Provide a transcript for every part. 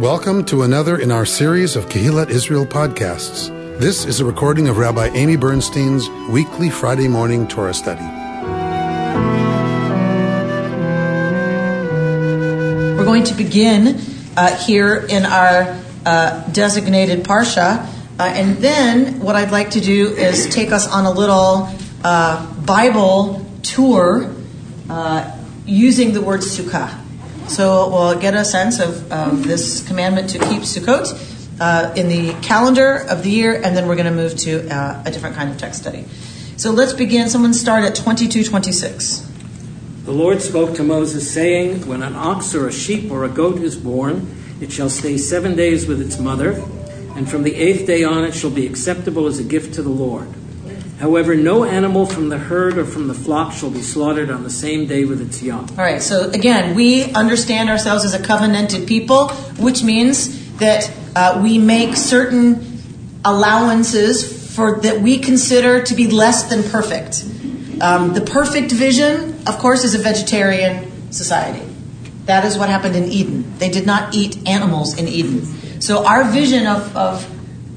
Welcome to another in our series of Kehillat Israel podcasts. This is a recording of Rabbi Amy Bernstein's weekly Friday morning Torah study. We're going to begin uh, here in our uh, designated parsha, uh, and then what I'd like to do is take us on a little uh, Bible tour uh, using the word sukkah. So we'll get a sense of, of this commandment to keep Sukkot uh, in the calendar of the year, and then we're going to move to uh, a different kind of text study. So let's begin. Someone start at 2226. The Lord spoke to Moses, saying, When an ox or a sheep or a goat is born, it shall stay seven days with its mother, and from the eighth day on it shall be acceptable as a gift to the Lord. However, no animal from the herd or from the flock shall be slaughtered on the same day with its young. All right, so again, we understand ourselves as a covenanted people, which means that uh, we make certain allowances for that we consider to be less than perfect. Um, the perfect vision, of course, is a vegetarian society. That is what happened in Eden. They did not eat animals in Eden. So our vision of, of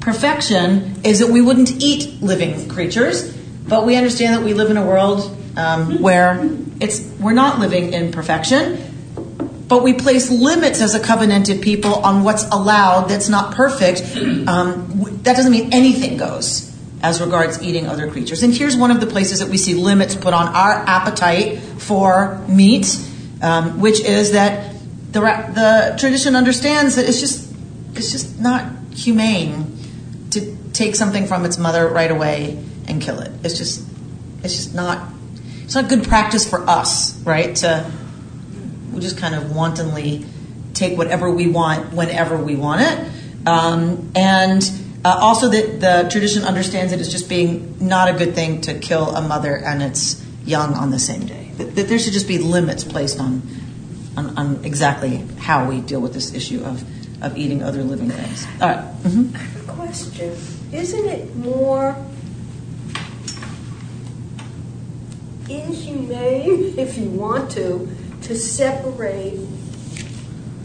perfection is that we wouldn't eat living creatures, but we understand that we live in a world um, where it's we're not living in perfection, but we place limits as a covenanted people on what's allowed that's not perfect. Um, that doesn't mean anything goes as regards eating other creatures. And here's one of the places that we see limits put on our appetite for meat, um, which is that the the tradition understands that it's just it's just not humane take something from its mother right away and kill it. It's just it's just not it's not good practice for us, right? To we just kind of wantonly take whatever we want whenever we want it, um, and uh, also that the tradition understands it as just being not a good thing to kill a mother and its young on the same day. That, that there should just be limits placed on, on, on exactly how we deal with this issue of of eating other living things. All right. Mm-hmm. I have a question. Isn't it more inhumane, if you want to, to separate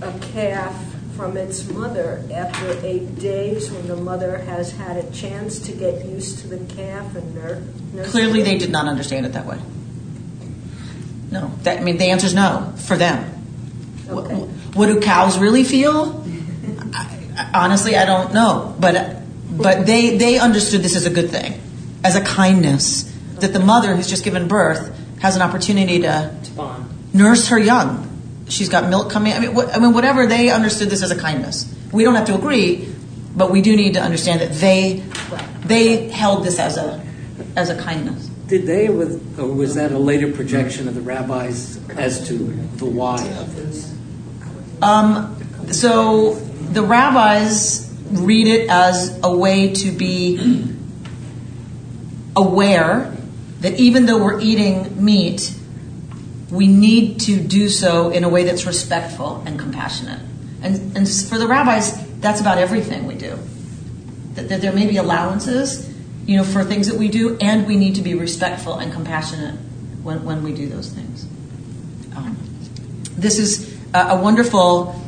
a calf from its mother after eight days when the mother has had a chance to get used to the calf and nurse? Clearly, they did not understand it that way. No, that, I mean the answer is no for them. What do cows really feel? honestly, I don't know, but but they they understood this as a good thing, as a kindness that the mother who's just given birth has an opportunity to nurse her young. She's got milk coming. I mean, what, I mean, whatever they understood this as a kindness. We don't have to agree, but we do need to understand that they they held this as a as a kindness. Did they, with, or was that a later projection of the rabbis as to the why of this? Um, so the rabbis read it as a way to be aware that even though we're eating meat, we need to do so in a way that's respectful and compassionate. And, and for the rabbis, that's about everything we do. That, that, there may be allowances, you know, for things that we do, and we need to be respectful and compassionate when, when we do those things. Um, this is a, a wonderful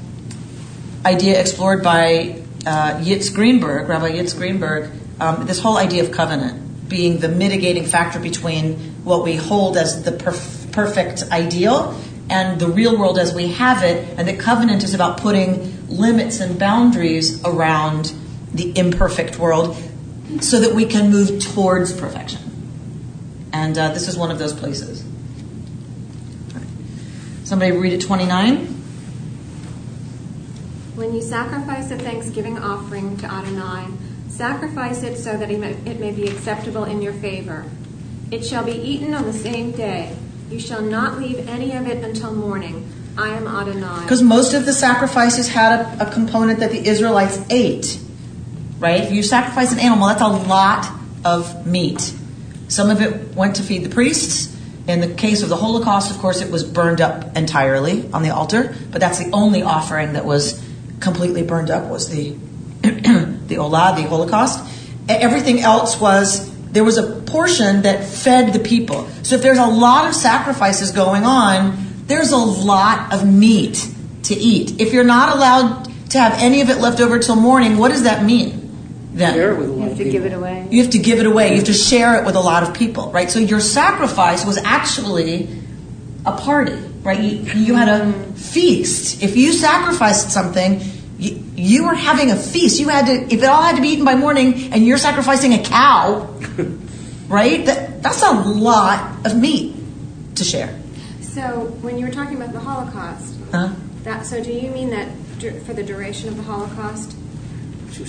idea explored by Yitz Greenberg, Rabbi Yitz Greenberg, um, this whole idea of covenant being the mitigating factor between what we hold as the perf- perfect ideal and the real world as we have it, and the covenant is about putting limits and boundaries around the imperfect world so that we can move towards perfection. And uh, this is one of those places. Somebody read it 29. When you sacrifice a thanksgiving offering to Adonai, sacrifice it so that it may be acceptable in your favor. It shall be eaten on the same day. You shall not leave any of it until morning. I am Adonai. Because most of the sacrifices had a, a, component that the Israelites ate, right? If you sacrifice an animal, that's a lot of meat. Some of it went to feed the priests. In the case of the Holocaust, of course, it was burned up entirely on the altar, but that's the only offering that was completely burned up was the the Olah, the Holocaust. Everything else was there was a portion that fed the people. So if there's a lot of sacrifices going on, there's a lot of meat to eat. If you're not allowed to have any of it left over till morning, what does that mean? Then Share it with a You have to people. give it away. you have to give it away. You have to share it with a lot of people, right? So your sacrifice was actually a party, right? You, you had a mm. feast. If you sacrificed something, you, you were having a feast. You had to, if it all had to be eaten by morning, and you're sacrificing a cow, right? That, that's a lot of meat to share. So when you were talking about the Holocaust, Huh? that so do you mean that for the duration of the Holocaust? She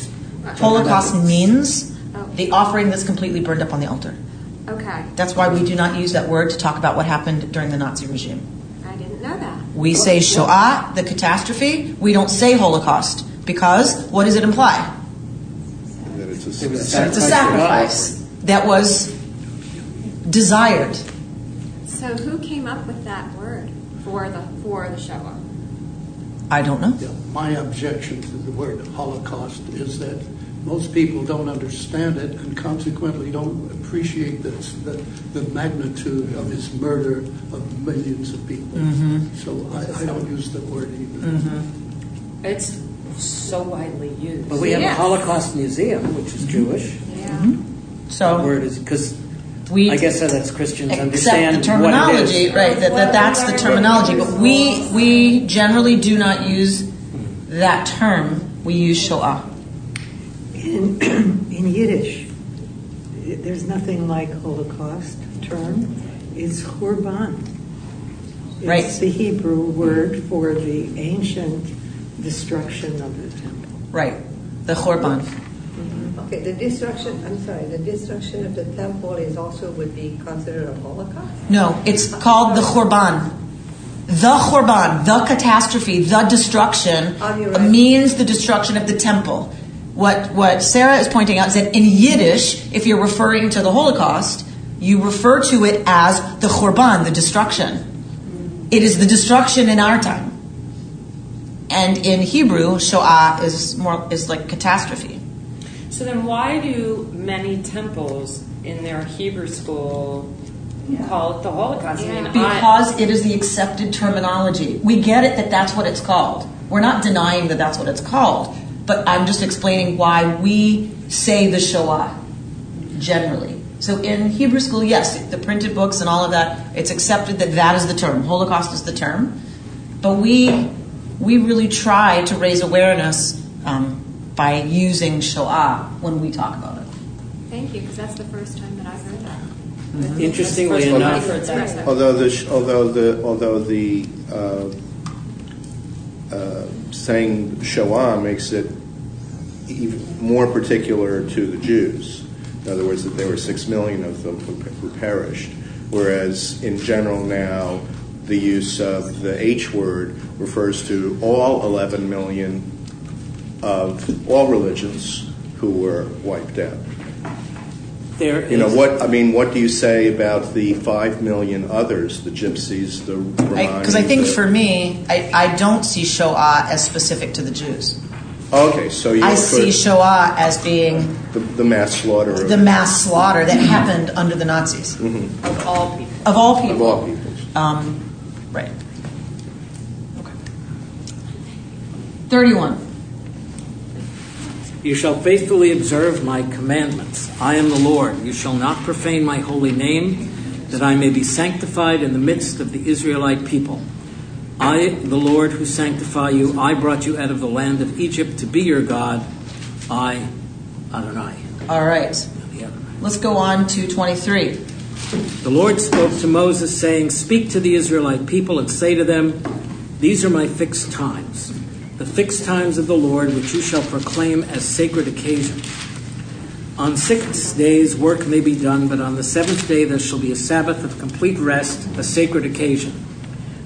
Holocaust means Oh. the offering that's completely burned up on the altar. Okay, That's why we do not use that word to talk about what happened during the Nazi regime. I didn't know that. We say Shoah, the catastrophe. We don't say Holocaust because what does it imply? That it's a It was That it's a Sacrifice sacrifice that was desired. So who came up with that word for the for the Shoah? I don't know. Yeah, My objection to the word Holocaust is that most people don't understand it and consequently don't appreciate the, the, the magnitude of his murder of millions of people. Mm-hmm. So I, I don't use the word either. Mm-hmm. It's so widely used. But we have a Holocaust Museum, which is mm-hmm. Jewish. Yeah. The So word is because we I guess that lets Christians accept understand the terminology, what it is. right? That, that that's the terminology. But we we generally do not use that term. We use Shoah. In, in Yiddish, there's nothing like Holocaust term. It's Churban. It's Right. the Hebrew word for the ancient destruction of the temple. Right. The Chorban. Mm-hmm. Okay, the destruction, I'm sorry, the destruction of the temple is also would be considered a Holocaust? No, it's called the Chorban. The Chorban, the catastrophe, the destruction Oh, right. means the destruction of the temple. What what Sarah is pointing out is that in Yiddish, if you're referring to the Holocaust, you refer to it as the Chorban, the destruction. It is the destruction in our time. And in Hebrew, Shoah is more is like catastrophe. So then, why do many temples in their Hebrew school call it the Holocaust? I mean, I, Because it is the accepted terminology. We get it that that's what it's called. We're not denying that that's what it's called, but I'm just explaining why we say the Shoah generally. So in Hebrew school, yes, the printed books and all of that, it's accepted that that is the term. Holocaust is the term. But we we really try to raise awareness um, by using Shoah when we talk about it. Thank you, because that's the first time that I've heard that. Interestingly First one I've enough, heard that. Express Although the although the although the uh, Uh, saying Shoah makes it even more particular to the Jews. In other words, that there were six million of them who, who perished, whereas in general now the use of the H word refers to all 11 million of all religions who were wiped out. There is You know what? I mean, what do you say about the five million others, the gypsies, the Romani? Because I think the- for me, I, I don't see Shoah as specific to the Jews. okay, so you I put see Shoah as being the, the mass slaughter of, the mass slaughter that happened under the Nazis of all people. of all people. of people. all peoples. Um, right. Okay. Thirty-one. You shall faithfully observe my commandments. I am the Lord. You shall not profane my holy name, that I may be sanctified in the midst of the Israelite people. I, the Lord who sanctify you, I brought you out of the land of Egypt to be your God. I, Adonai. All right. Let's go on to twenty-three. The Lord spoke to Moses, saying, Speak to the Israelite people and say to them, These are my fixed times, the fixed times of the Lord, which you shall proclaim as sacred occasions. On six days work may be done, but on the seventh day there shall be a Sabbath of complete rest, a sacred occasion.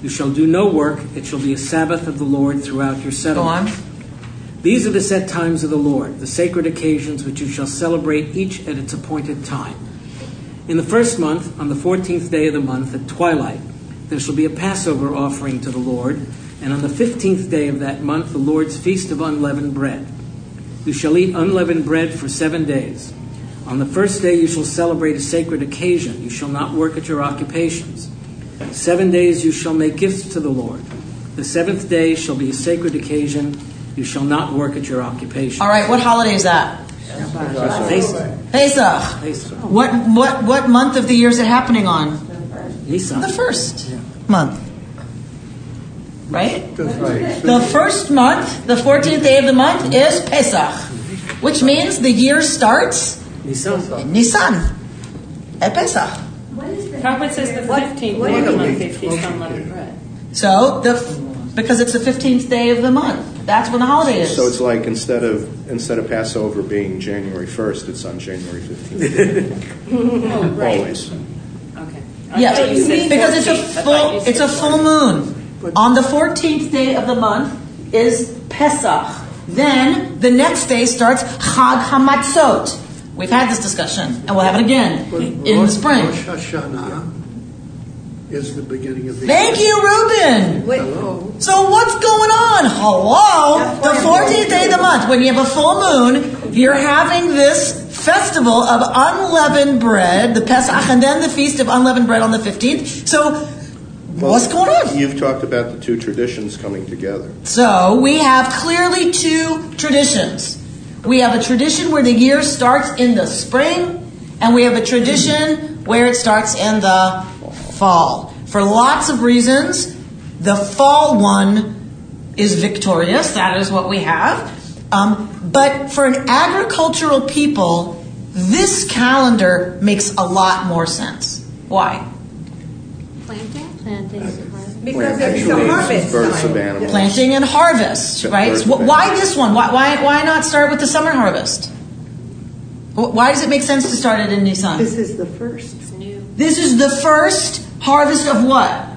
You shall do no work, it shall be a Sabbath of the Lord throughout your settlement. Go on. These are the set times of the Lord, the sacred occasions which you shall celebrate each at its appointed time. In the first month, on the fourteenth day of the month at twilight, there shall be a Passover offering to the Lord, and on the fifteenth day of that month, the Lord's feast of unleavened bread. You shall eat unleavened bread for seven days. On the first day, you shall celebrate a sacred occasion. You shall not work at your occupations. Seven days you shall make gifts to the Lord. The seventh day shall be a sacred occasion. You shall not work at your occupation. All right, what holiday is that? Pesach. Pesach. Pesach. What what what month of the year is it happening on? Nisan. The first month. Right? That's right. The first month, the 14th day of the month is Pesach, which means the year starts Nisan. Nisan at Pesach. How says the What- fifteenth what day of the month mean? they feast unleavened bread? So the because it's the 15th day of the month. That's when the holiday is. So it's like instead of instead of Passover being January 1st, it's on January 15th. Oh, right. Always. Okay. I Yes, thought you because it's a 14th. I thought full it's a full moon. On the 14th day of the month is Pesach. Then the next day starts Chag Hamatzot. We've had this discussion, and we'll have it again But in the spring. Rosh Hashanah is the beginning of the Thank year. you, Ruben. Wait, Hello. So what's going on? Hello? The 14th day of the month, when you have a full moon, you're having this festival of unleavened bread, the Pesach, and then the feast of unleavened bread on the 15th. So what's going on? You've talked about the two traditions coming together. So we have clearly two traditions. We have a tradition where the year starts in the spring, and we have a tradition where it starts in the fall. For lots of reasons, the fall one is victorious. That is what we have. Um, but for an agricultural people, this calendar makes a lot more sense. Why? Planting? Planting. And harvest. Because Plant it's a harvest births of time. animals. planting and harvest, Yeah, right? So of why this one? Why, why, why not start with the summer harvest? Why does it make sense to start it in Nisan? This is the first It's new. This is the first harvest of what?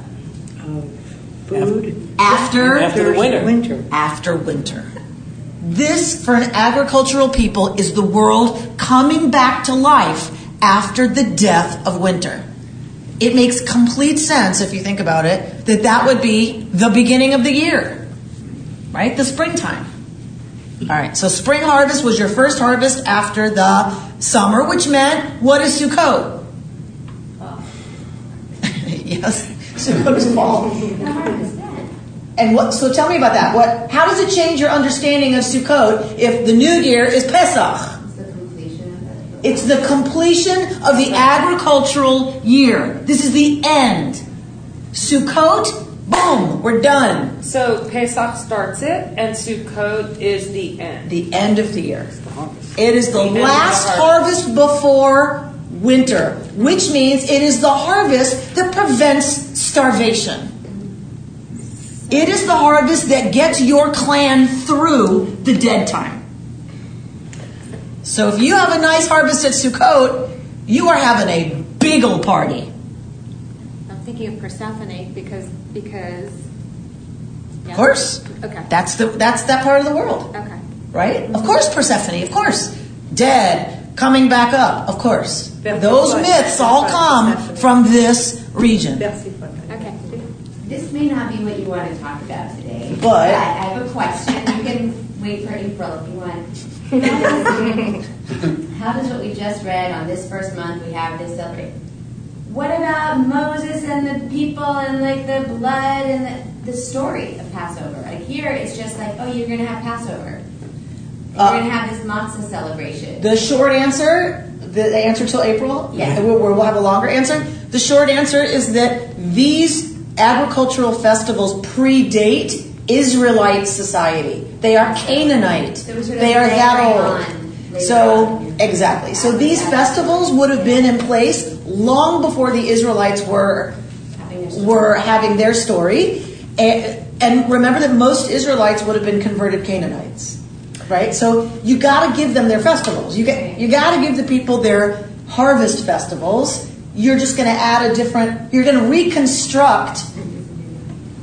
food After After the winter. winter. after winter. This, for an agricultural people, is the world coming back to life after the death of winter. It makes complete sense if you think about it that that would be the beginning of the year, right? The springtime. All right, so spring harvest was your first harvest after the summer, which meant what is Sukkot? yes, Sukkot is fall. And what? So tell me about that. What? How does it change your understanding of Sukkot if the new year is Pesach? It's the completion of the agricultural year. This is the end. Sukkot, boom, we're done. So Pesach starts it, and Sukkot is the end. The end of the year. The harvest. It is the the last harvest. harvest before winter, which means it is the harvest that prevents starvation. It is the harvest that gets your clan through the dead time. So if you have a nice harvest at Sukkot, you are having a big old party. I'm thinking of Persephone because because. Of course. Okay. That's the that's that part of the world. Okay. right? Of mm-hmm. course, Persephone, of course. Dead, coming back up, of course. That's Those myths all come right. Persephone. from this region. Merci. Okay. This may not be what you want to talk about today, But- I have a question. You can wait for April if you want. How does what we just read on this first month we have this celebrate? What about Moses and the people and like the blood and the, the story of Passover? Like here, it's just like, oh, you're gonna have Passover. Uh, you're gonna have this matzah celebration. The short answer, the, the answer till April, Yeah. we'll, we'll have a longer answer. The short answer is that these agricultural festivals predate Israelite society. They are Canaanite. So we're sort of They are that old. So exactly. So these festivals would have been in place long before the Israelites were Having their story. were having their story. And, and remember that most Israelites would have been converted Canaanites, right? So you got to give them their festivals. You get, you got to give the people their harvest festivals. You're just going to add a different. You're going to reconstruct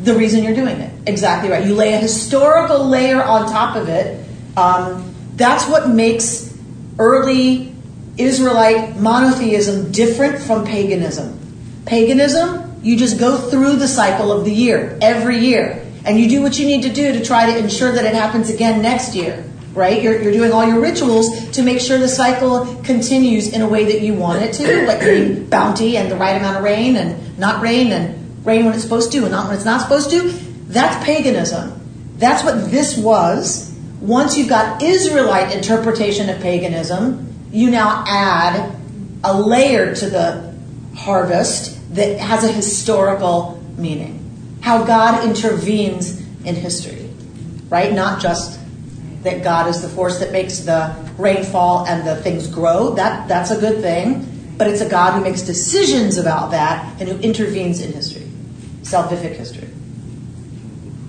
the reason you're doing it. Exactly right. You lay a historical layer on top of it. Um, that's what makes early Israelite monotheism different from paganism. Paganism, you just go through the cycle of the year, every year, and you do what you need to do to try to ensure that it happens again next year, right? You're, you're doing all your rituals to make sure the cycle continues in a way that you want it to, like bounty and the right amount of rain and not rain and rain when it's supposed to and not when it's not supposed to. That's paganism. That's what this was. Once you've got Israelite interpretation of paganism, you now add a layer to the harvest that has a historical meaning. How God intervenes in history, right? Not just that God is the force that makes the rainfall and the things grow. That that's a good thing, but it's a God who makes decisions about that and who intervenes in history, salvific history.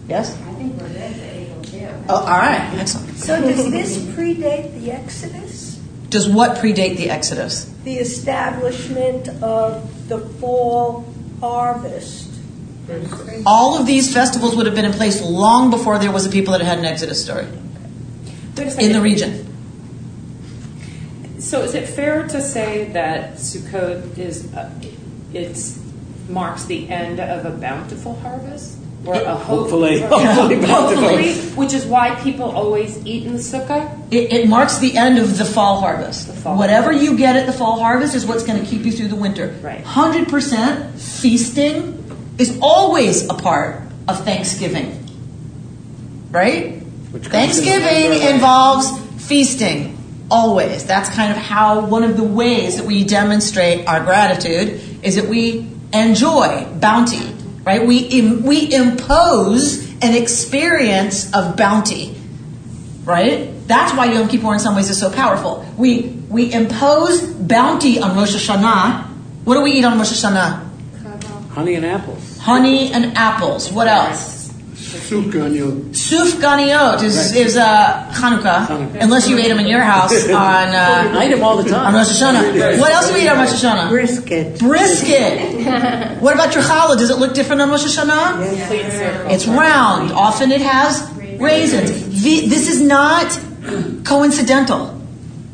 Yes. I think we're good to April too. Oh, all right. Excellent. So does this predate the Exodus? Does what predate the Exodus? The establishment of the fall harvest? All of these festivals would have been in place long before there was a people that had an Exodus story in the region. So is it fair to say that Sukkot is, uh, it's, marks the end of a bountiful harvest? Or a hope- Hopefully. or- Hopefully bountiful. Hopefully, which is why people always eat in the Sukkah? It, it marks the end of the fall harvest. The fall Whatever you get at the fall harvest is what's going to keep you through the winter. Right. 100% feasting is always a part of Thanksgiving. Right? Which comes in Thanksgiving involves feasting. Always. That's kind of how one of the ways that we demonstrate our gratitude is that we enjoy bounty. Right? We, Im- we impose an experience of bounty right? That's why Yom Kippur in some ways is so powerful. We we impose bounty on Rosh Hashanah. What do we eat on Rosh Hashanah? Honey and apples. Honey and apples. What else? Sufganiyot. Suf Ganiot is, is uh, Hanukkah, Hanukkah. unless you ate them in your house on uh, I eat them all the time. on Rosh Hashanah. What else do we eat on Rosh Hashanah? Brisket. Brisket. what about your challah? Does it look different on Rosh Hashanah? Complete circle. It's round. Often it has raisins. This is not coincidental,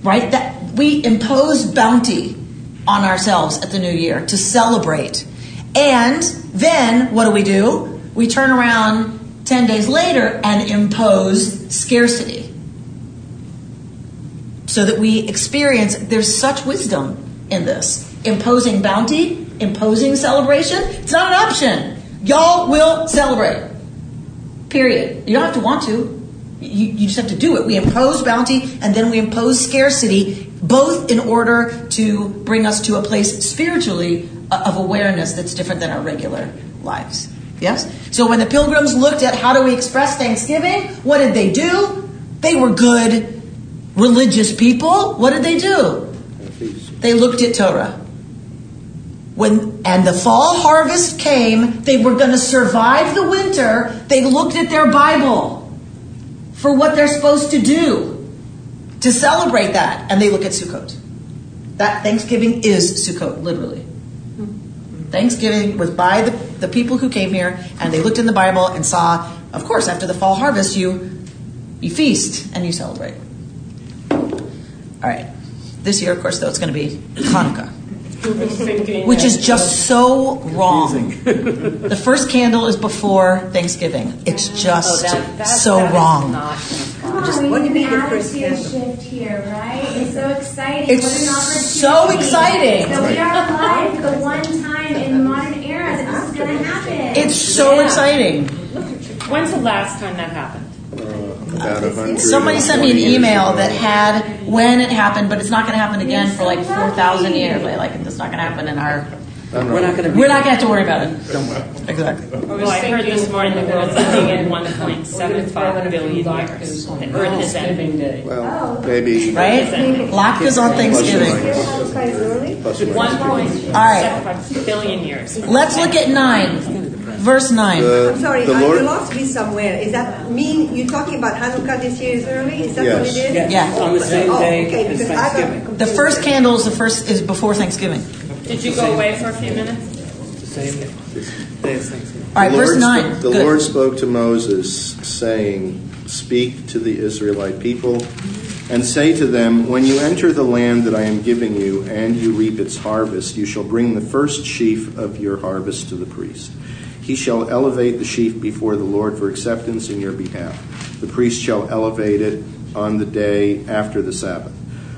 right? That we impose bounty on ourselves at the new year to celebrate. And then what do we do? We turn around 10 days later and impose scarcity. So that we experience, there's such wisdom in this. Imposing bounty, imposing celebration, it's not an option. Y'all will celebrate. Period. You don't have to want to. You, you just have to do it. We impose bounty and then we impose scarcity, both in order to bring us to a place spiritually uh, of awareness that's different than our regular lives. Yes? So when the pilgrims looked at how do we express Thanksgiving, what did they do? They were good religious people. What did they do? They looked at Torah. When and the fall harvest came, they were going to survive the winter. They looked at their Bible for what they're supposed to do to celebrate that, and they look at Sukkot. That Thanksgiving is Sukkot, literally. Thanksgiving was by the, the people who came here, and they looked in the Bible and saw, of course, after the fall harvest, you you feast and you celebrate. All right. This year, of course, though, it's going to be Hanukkah which is just so wrong. the first candle is before Thanksgiving. It's oh, just Oh, that- that- so that is wrong. not Come on, Just- what do you mean the first attitude candle? shift here, right? It's so exciting. It's what an so exciting. So we are alive the one time in the modern era that this is going to happen. It's so Yeah. exciting. When's the last time that happened? Uh, about. Somebody sent me an email that had when it happened, but it's not going to happen again for like 4,000 years. Like, like, it's not going to happen in our. We're not going to. We're not going to have to worry about it. Exactly. Well, I heard this morning the world's ending in 1.75 billion years. The Earth is ending. Well, maybe. Right? Latkes on Thanksgiving. Hanukkah is early? Plus or minus. 1.75 billion years. Let's look at 9, verse 9. The, I'm sorry, the I Lord, lost me somewhere. Is that mean, you're talking about Hanukkah this year is early? Is that what it is? Yes, Yeah. on the same Oh, day okay, as because I Thanksgiving. The first candle is the first is before Thanksgiving. Did you go away for a few minutes? The same day as Thanksgiving. All right, verse Lord, 9. The Good. Lord spoke to Moses, saying, Speak to the Israelite people, and say to them, When you enter the land that I am giving you, and you reap its harvest, you shall bring the first sheaf of your harvest to the priest. He shall elevate the sheaf before the Lord for acceptance in your behalf. The priest shall elevate it on the day after the Sabbath.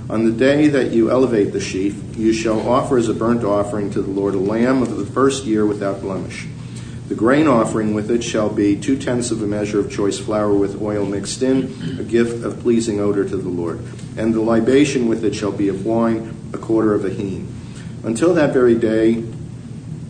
On the day that you elevate the sheaf, you shall offer as a burnt offering to the Lord a lamb of the first year without blemish. The grain offering with it shall be two tenths of a measure of choice flour with oil mixed in, a gift of pleasing odor to the Lord. And the libation with it shall be of wine, a quarter of a hin. Until that very day,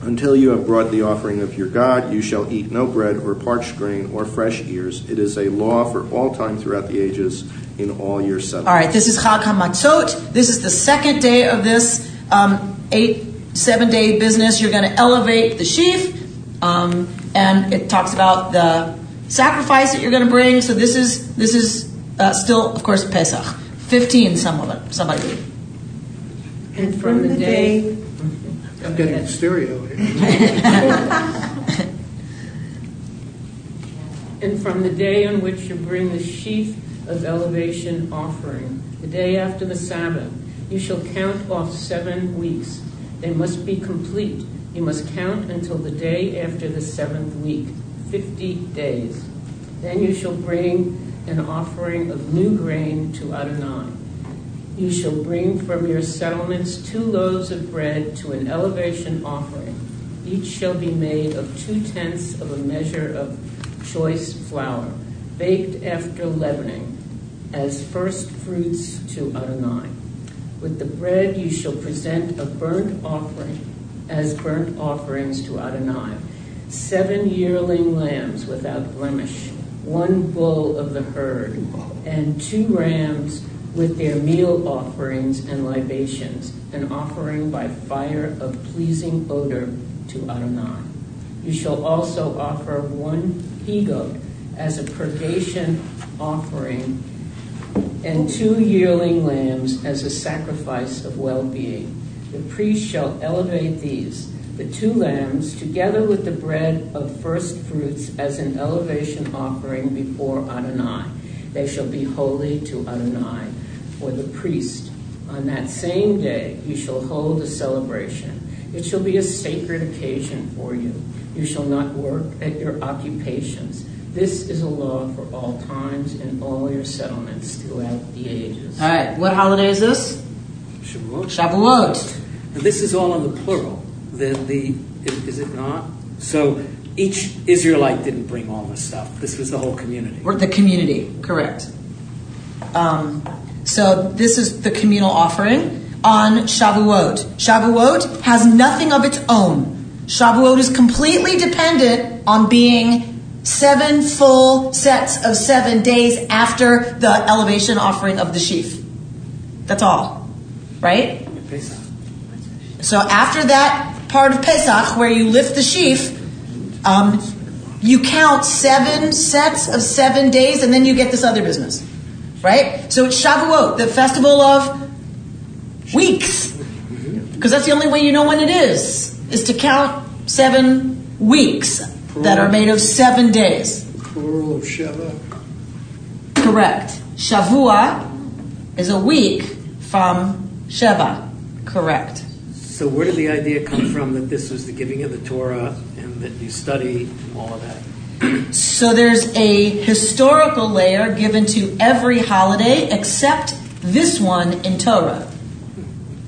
until you have brought the offering of your God, you shall eat no bread or parched grain or fresh ears. It is a law for all time throughout the ages in all your settlements. All right, this is Chag HaMatzot. This is the second day of this um, eight, seven day business. You're going to elevate the sheaf, um, and it talks about the sacrifice that you're going to bring. So this is this is uh, still, of course, Pesach. Fifteen, some of it, somebody. read. And from the day, I'm getting the stereo here. And from the day on which you bring the sheaf of elevation offering, the day after the Sabbath, you shall count off seven weeks. They must be complete. You must count until the day after the seventh week, 50 days. Then you shall bring an offering of new grain to Adonai. You shall bring from your settlements two loaves of bread to an elevation offering. Each shall be made of two tenths of a measure of choice flour, baked after leavening, as first fruits to Adonai. With the bread you shall present a burnt offering as burnt offerings to Adonai. Seven yearling lambs without blemish, one bull of the herd, and two rams with their meal offerings and libations, an offering by fire of pleasing odor to Adonai. You shall also offer one he goat as a purgation offering and two yearling lambs as a sacrifice of well being. The priest shall elevate these, the two lambs, together with the bread of first fruits as an elevation offering before Adonai. They shall be holy to Adonai for the priest. On that same day you shall hold a celebration. It shall be a sacred occasion for you. You shall not work at your occupations. This is a law for all times in all your settlements throughout the ages. All right, what holiday is this? Shavuot. Shavuot. And this is all in the plural. The, the, is, is it not? So each Israelite didn't bring all the stuff. This was the whole community. We're the community, correct. Um, so this is the communal offering on Shavuot. Shavuot has nothing of its own. Shavuot is completely dependent on being seven full sets of seven days after the elevation offering of the sheaf. That's all, right? So after that part of Pesach, where you lift the sheaf, um, you count seven sets of seven days, and then you get this other business, right? So it's Shavuot, the festival of weeks, because that's the only way you know when it is, is to count seven weeks that are made of seven days. Plural of Sheva. Correct. Shavua is a week from Sheva. Correct. So where did the idea come from that this was the giving of the Torah and that you study and all of that? So there's a historical layer given to every holiday except this one in Torah.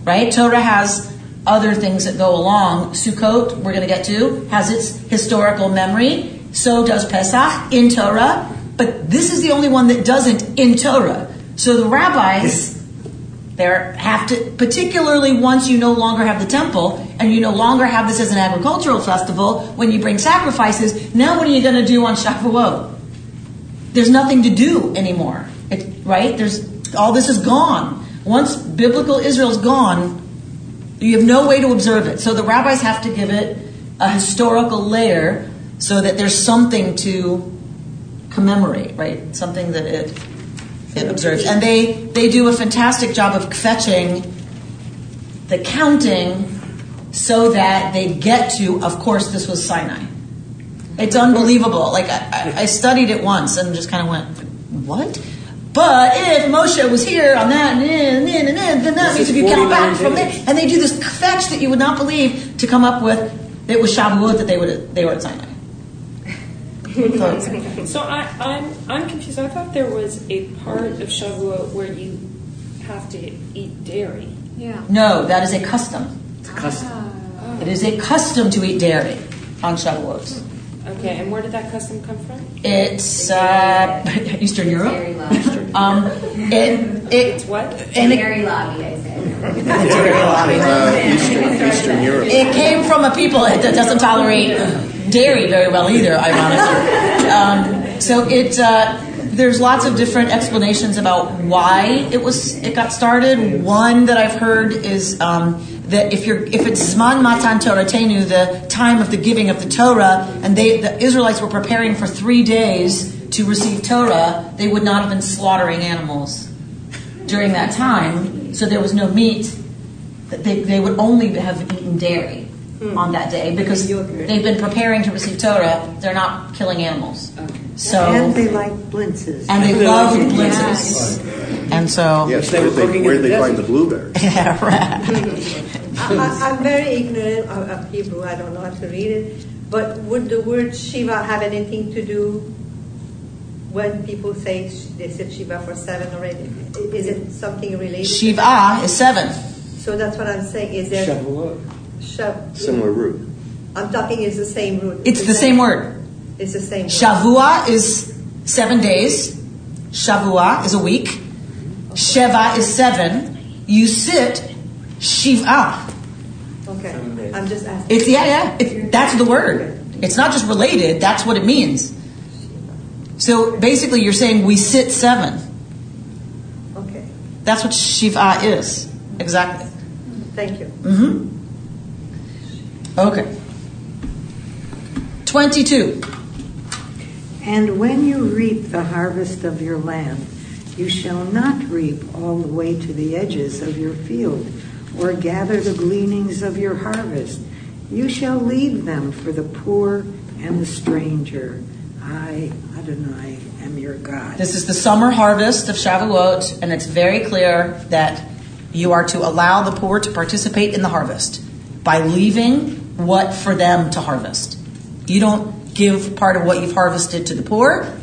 Right? Torah has other things that go along. Sukkot, we're going to get to, has its historical memory. So does Pesach in Torah. But this is the only one that doesn't in Torah. So the rabbis there have to, particularly once you no longer have the temple and you no longer have this as an agricultural festival, when you bring sacrifices, now what are you going to do on Shavuot? There's nothing to do anymore, it, right? There's all this is gone. Once biblical Israel's gone, you have no way to observe it. So the rabbis have to give it a historical layer so that there's something to commemorate, right? Something that it it observes. And they, they do a fantastic job of fetching the counting so that they get to, of course, this was Sinai. It's unbelievable. Like, I, I studied it once and just kind of went, what? But if Moshe was here on that, and then, and then, and then, then that This means if you count 49 back from there, and they do this fetch that you would not believe to come up with. It was Shavuot that they would they were at Sinai. So I, I'm I'm confused. I thought there was a part of Shavuot where you have to eat dairy. Yeah. No, that is a custom. It's a custom. It is a custom to eat dairy on Shavuot. Okay, and where did that custom come from? It's uh, Eastern Europe. Dairy lobby. Um, it, it, It's what? and Dairy lobby, I said. Uh, Eastern, Eastern Europe. it came from a people that doesn't tolerate dairy very well either, ironically. Um, so it uh, there's lots of different explanations about why it was it got started. One that I've heard is um, that if you're if it's Zman Matan Toratenu, the time of the giving of the Torah, and they the Israelites were preparing for three days to receive Torah, they would not have been slaughtering animals during that time, so there was no meat. They, they would only have eaten dairy hmm. on that day because they've been preparing to receive Torah. They're not killing animals. So And they like blintzes. and they love blintzes. And so Yes, They where were they, cooking where in the they find the blueberries. yeah, right. I, I- I'm very ignorant of, of Hebrew. I don't know how to read it. But would the word Shiva have anything to do when people say they said Shiva for seven already? Is it something related? Shiva is seven. So that's what I'm saying. Is there Shavuot. Shav- Similar root. I'm talking is the same root. It's the same word. It's the same. word. Shavua is seven days. Shavua is a week. Sheva is seven. You sit Shiva. Okay. I'm just asking. It's yeah, yeah. It, that's the word. It's not just related. That's what it means. So basically, you're saying we sit seven. Okay. That's what Shiva is. Exactly. Thank you. Mm-hmm. Okay. 22. And when you reap the harvest of your land, you shall not reap all the way to the edges of your field, or gather the gleanings of your harvest. You shall leave them for the poor and the stranger. I, Adonai, am your God. This is the summer harvest of Shavuot, and it's very clear that you are to allow the poor to participate in the harvest by leaving what for them to harvest. You don't give part of what you've harvested to the poor.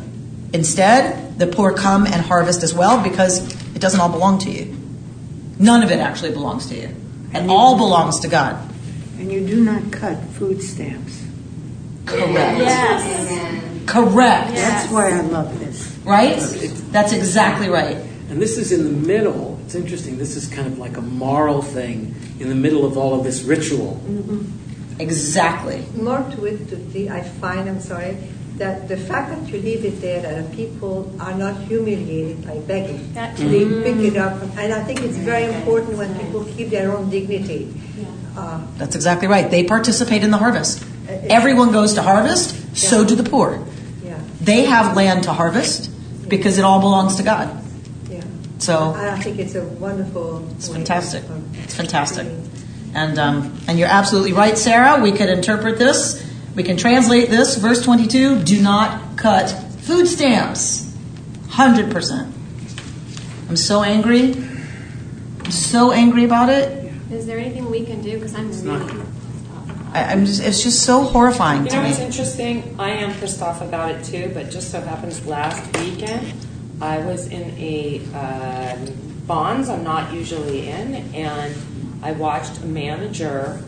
Instead, the poor come and harvest as well because it doesn't all belong to you. None of it actually belongs to you. It all belongs to God. And you do not cut food stamps. Correct. Yes. Correct. That's why I love this. Right? That's exactly right. And this is in the middle. It's interesting. This is kind of like a moral thing in the middle of all of this ritual. Mm-hmm. Exactly. More to it, to the, I find, I'm sorry, that the fact that you leave it there, that people are not humiliated by begging. That- They pick it up, mm. and I think it's very important when people keep their own dignity. Uh, That's exactly right. They participate in the harvest. Uh, uh, Everyone goes to harvest, so do the poor. Yeah, They have land to harvest because it all belongs to God. yeah. So I think it's a wonderful. it's fantastic. It's fantastic. And um, and you're absolutely right, Sarah. We could interpret this. We can translate this. Verse 22: Do not cut food stamps. Hundred percent. I'm so angry. I'm so angry about it. Is there anything we can do? Because I'm really. I, I'm just. It's just so horrifying You to know me. what's interesting? I am pissed off about it too, but just so happens last weekend I was in a um, Vons I'm not usually in, and I watched a manager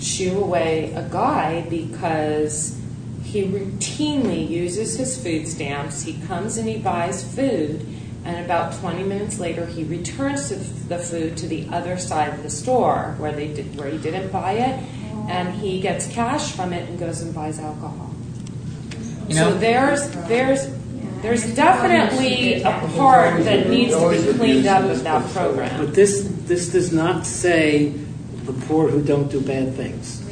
shoo away a guy because he routinely uses his food stamps. He comes and he buys food, and about 20 minutes later, he returns the food to the other side of the store where they did, where he didn't buy it, and he gets cash from it and goes and buys alcohol. You know? So there's there's there's definitely a part that needs to be cleaned up of that program. But this this does not say the poor who don't do bad things.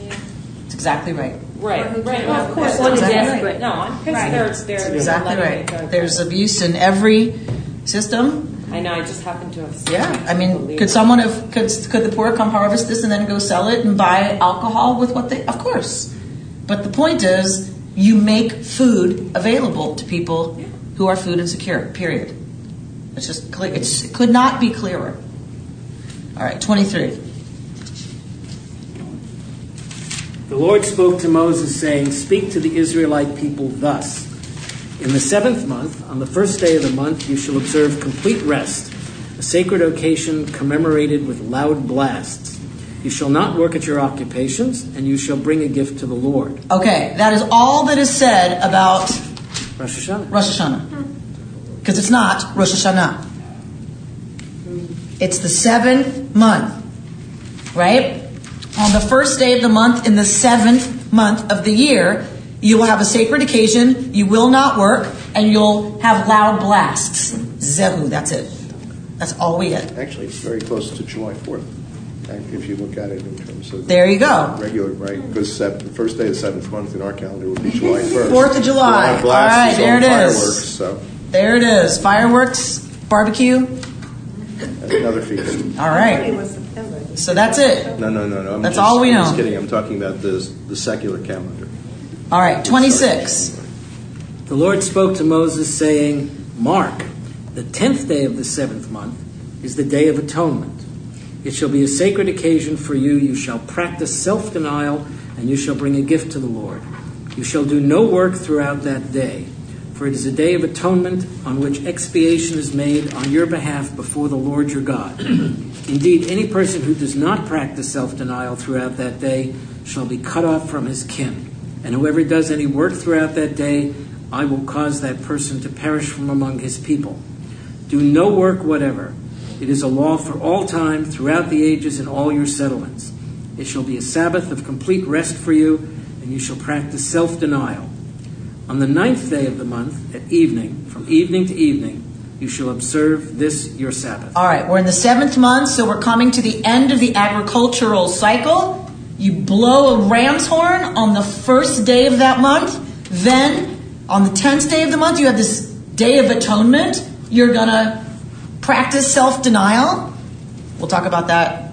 It's exactly right. Right, right. Well, of course, Or exactly desperate. No, I'm pissed. There's there's exactly right. There's abuse in every system. I know. I just happen to have. seen Yeah. I mean, could someone have could could the poor come harvest this and then go sell it and buy alcohol with what they? Of course, but the point is, you make food available to people who are food insecure. Period. It's just clear. It's, it could not be clearer. All right, twenty three. The Lord spoke to Moses, saying, Speak to the Israelite people thus In the seventh month, on the first day of the month, you shall observe complete rest, a sacred occasion commemorated with loud blasts. You shall not work at your occupations, and you shall bring a gift to the Lord. Okay, that is all that is said about Rosh Hashanah. Rosh Hashanah. Because it's not Rosh Hashanah. It's the seventh month, right? On the first day of the month, in the seventh month of the year, you will have a sacred occasion, you will not work, and you'll have loud blasts. Zehu, that's it. That's all we get. Actually, it's very close to July 4th, if you look at it in terms of. There you go. Regular, right? Because the first day of the seventh month in our calendar would be July 1st. Fourth of July. All right, there it is. Fireworks, so There it is. Fireworks, barbecue. that's another feast. All right. So that's it. No, no, no, no. I'm That's just- all we I'm know. Just kidding. I'm talking about the the secular calendar. All right, 26. The Lord spoke to Moses, saying, Mark, the tenth day of the seventh month is the day of atonement. It shall be a sacred occasion for you. You shall practice self denial, and you shall bring a gift to the Lord. You shall do no work throughout that day, for it is a day of atonement on which expiation is made on your behalf before the Lord your God. Indeed, any person who does not practice self denial throughout that day shall be cut off from his kin. And whoever does any work throughout that day, I will cause that person to perish from among his people. Do no work whatever. It is a law for all time, throughout the ages, in all your settlements. It shall be a Sabbath of complete rest for you, and you shall practice self denial. On the ninth day of the month, at evening, from evening to evening, you shall observe this your Sabbath. All right, we're in the seventh month, so we're coming to the end of the agricultural cycle. You blow a ram's horn on the first day of that month. Then, on the tenth day of the month, you have this day of atonement. You're going to practice self denial. We'll talk about that.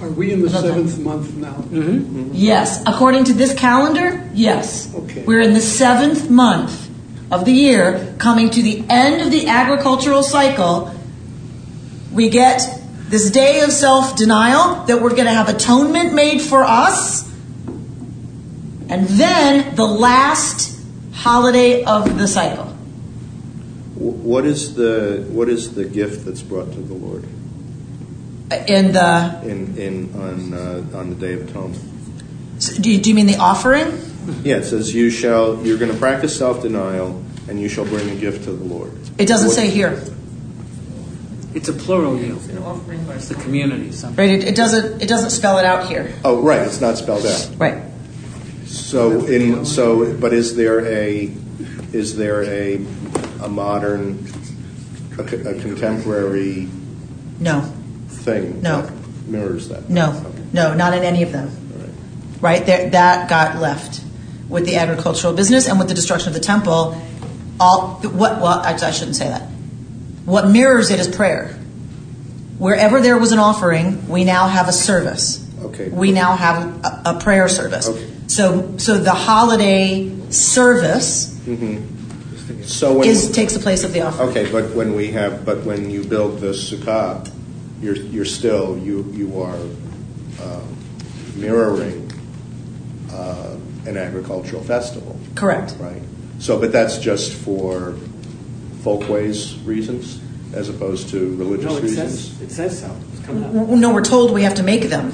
Are we in the Another time. seventh month now? Mm-hmm. Yes, according to this calendar, yes. Okay. We're in the seventh month of the year, coming to the end of the agricultural cycle. We get this day of self denial that we're going to have atonement made for us. And then the last holiday of the cycle. What is the what is the gift that's brought to the Lord In the, in in on uh, on the Day of Atonement? do you, do you mean the offering? Yeah, it says you shall you're going to practice self denial and you shall bring a gift to the Lord. It doesn't What- say here. It's a plural yield. An offering by It's the community. Something. Right? It, it doesn't. It doesn't spell it out here. Oh, right. It's not spelled out. Right. So in so, but is there a is there a a modern a, a contemporary No. thing No. that mirrors that? No, Okay. no, not in any of them. All right. Right there, that got left with the agricultural business and with the destruction of the temple. All what? Well, I, I shouldn't say that. What mirrors it is prayer. Wherever there was an offering, we now have a service. Okay. We now have a, a prayer service. Okay. So, so the holiday service mm-hmm. So when is takes the place of the offering. okay, but when we have but when you build the sukkah, you're you're still you you are um, mirroring uh, an agricultural festival. Correct. Right. So, but that's just for folkways reasons as opposed to religious No, it reasons? says, it says so. It's coming up. No, we're told we have to make them.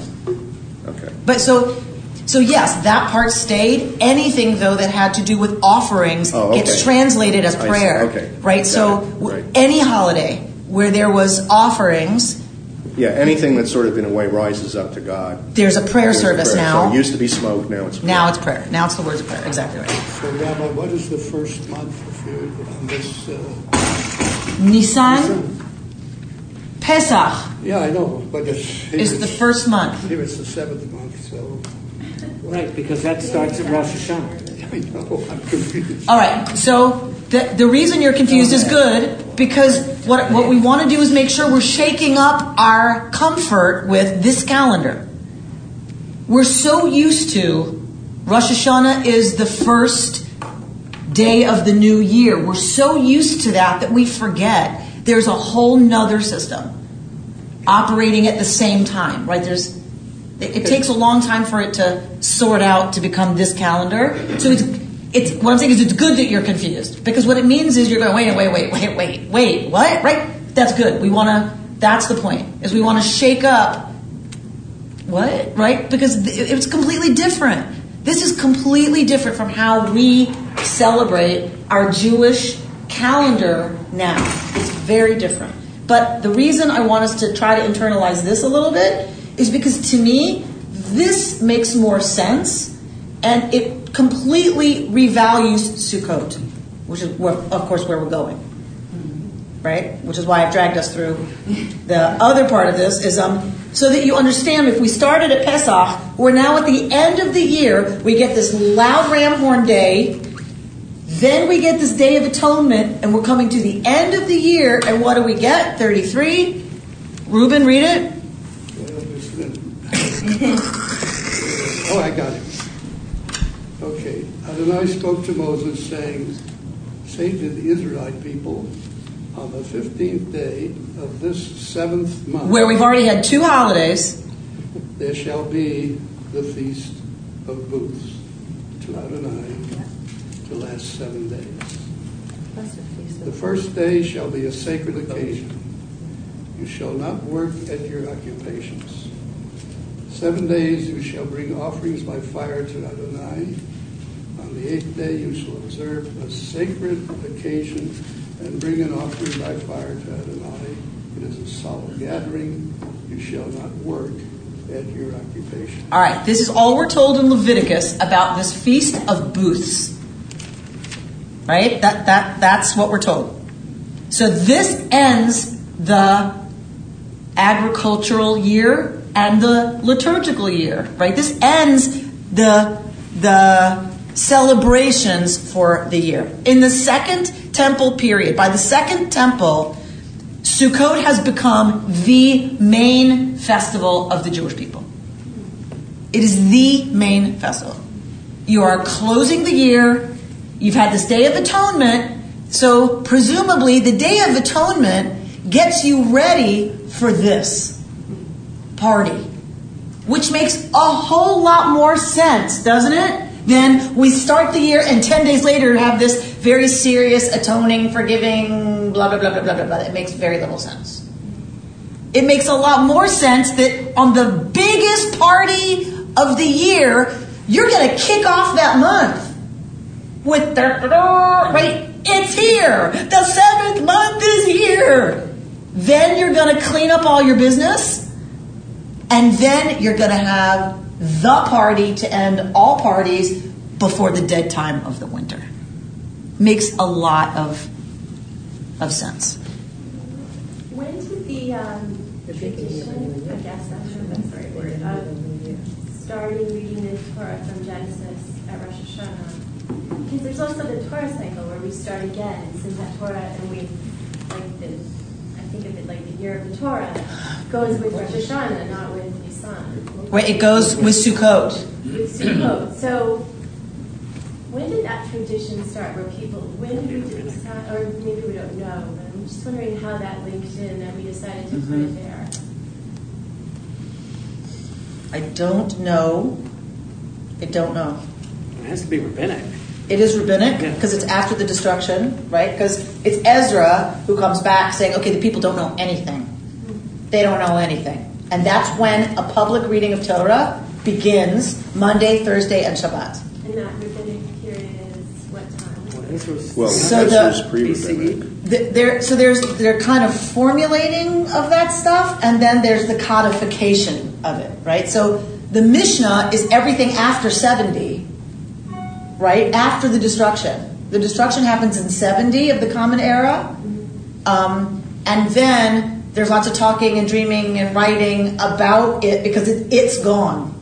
Okay. But so, so yes, that part stayed. Anything though that had to do with offerings Oh, okay. gets translated as I see. prayer. Okay. Right. Got so Right. any holiday where there was offerings, Yeah, anything that sort of in a way rises up to God. there's a prayer There's a service prayer. now. So it used to be smoke, now it's prayer. now it's prayer. Now it's the words of prayer. Exactly right. So, Rabbi, what is the first month of you're on this? Uh, Nisan, Pesach yeah, I know, but it's here is the first month. Here it's the seventh month, so Right, because that starts at Rosh Hashanah. I know I'm confused. All right. So the the reason you're confused is good because what what we want to do is make sure we're shaking up our comfort with this calendar. We're so used to Rosh Hashanah is the first day of the new year. We're so used to that that we forget there's a whole nother system operating at the same time, right? There's it, it takes a long time for it to sort out to become this calendar. So it's it's what I'm saying is it's good that you're confused because what it means is you're going wait wait wait wait wait wait what right? That's good. We want to. That's the point is we want to shake up What? Right? Because it's completely different. This is completely different from how we celebrate our Jewish calendar now. It's very different. But the reason I want us to try to internalize this a little bit is because to me, this makes more sense and it completely revalues Sukkot, which is, of course, where we're going. Right? Which is why I've dragged us through the other part of this is um, so that you understand if we started at Pesach, we're now at the end of the year, we get this loud ram horn day, then we get this Day of Atonement, and we're coming to the end of the year, and what do we get? 33. Reuben, read it. Oh, I got it. Okay. Adonai spoke to Moses, saying, Say to the Israelite people, on the 15th day of this seventh month, Where we've already had two holidays. there shall be the feast of booths to Adonai to last seven days. The first day shall be a sacred occasion. You shall not work at your occupations. Seven days you shall bring offerings by fire to Adonai. The eighth day you shall observe a sacred occasion and bring an offering by fire to Adonai. It is a solemn gathering. You shall not work at your occupation. All right, this is all we're told in Leviticus about this feast of booths. Right? That that that's what we're told. So this ends the agricultural year and the liturgical year, right? This ends the the celebrations for the year. In the second temple period, by the second temple, Sukkot has become the main festival of the Jewish people. It is the main festival. You are closing the year. You've had this Day of Atonement. So, presumably, the Day of Atonement gets you ready for this party, which makes a whole lot more sense, doesn't it? Then we start the year and 10 days later have this very serious atoning, forgiving, blah, blah, blah, blah, blah, blah, blah. It makes very little sense. It makes a lot more sense that on the biggest party of the year, you're going to kick off that month with the, right? It's here. The seventh month is here. Then you're going to clean up all your business. And then you're going to have the party to end all parties before the dead time of the winter. Makes a lot of, of sense. When did the um, tradition, I guess I'm sure that's the right word, of starting reading the Torah from Genesis at Rosh Hashanah? Because there's also the Torah cycle where we start again, since that Torah, and we, like the, I think of it like the year of the Torah, goes with Rosh Hashanah, not with Nisan. Wait, it goes with Sukkot. With Sukkot. So when did that tradition start where people, when did we decide, or maybe we don't know, but I'm just wondering how that linked in that we decided to put Mhm. it there. I don't know. I don't know. It has to be rabbinic. It is rabbinic because it's after the destruction, right? Because it's Ezra who comes back saying, okay, the people don't know anything. They don't know anything. And that's when a public reading of Torah begins Monday, Thursday, and Shabbat. And that rabbinic period is what time? Well, So that's the- pre-rabbinic. Th- There, so there's they're kind of formulating of that stuff, and then there's the codification of it, right? So the Mishnah is everything after 70, right? After the destruction. The destruction happens in 70 of the Common Era, um, and then there's lots of talking and dreaming and writing about it because it, it's gone.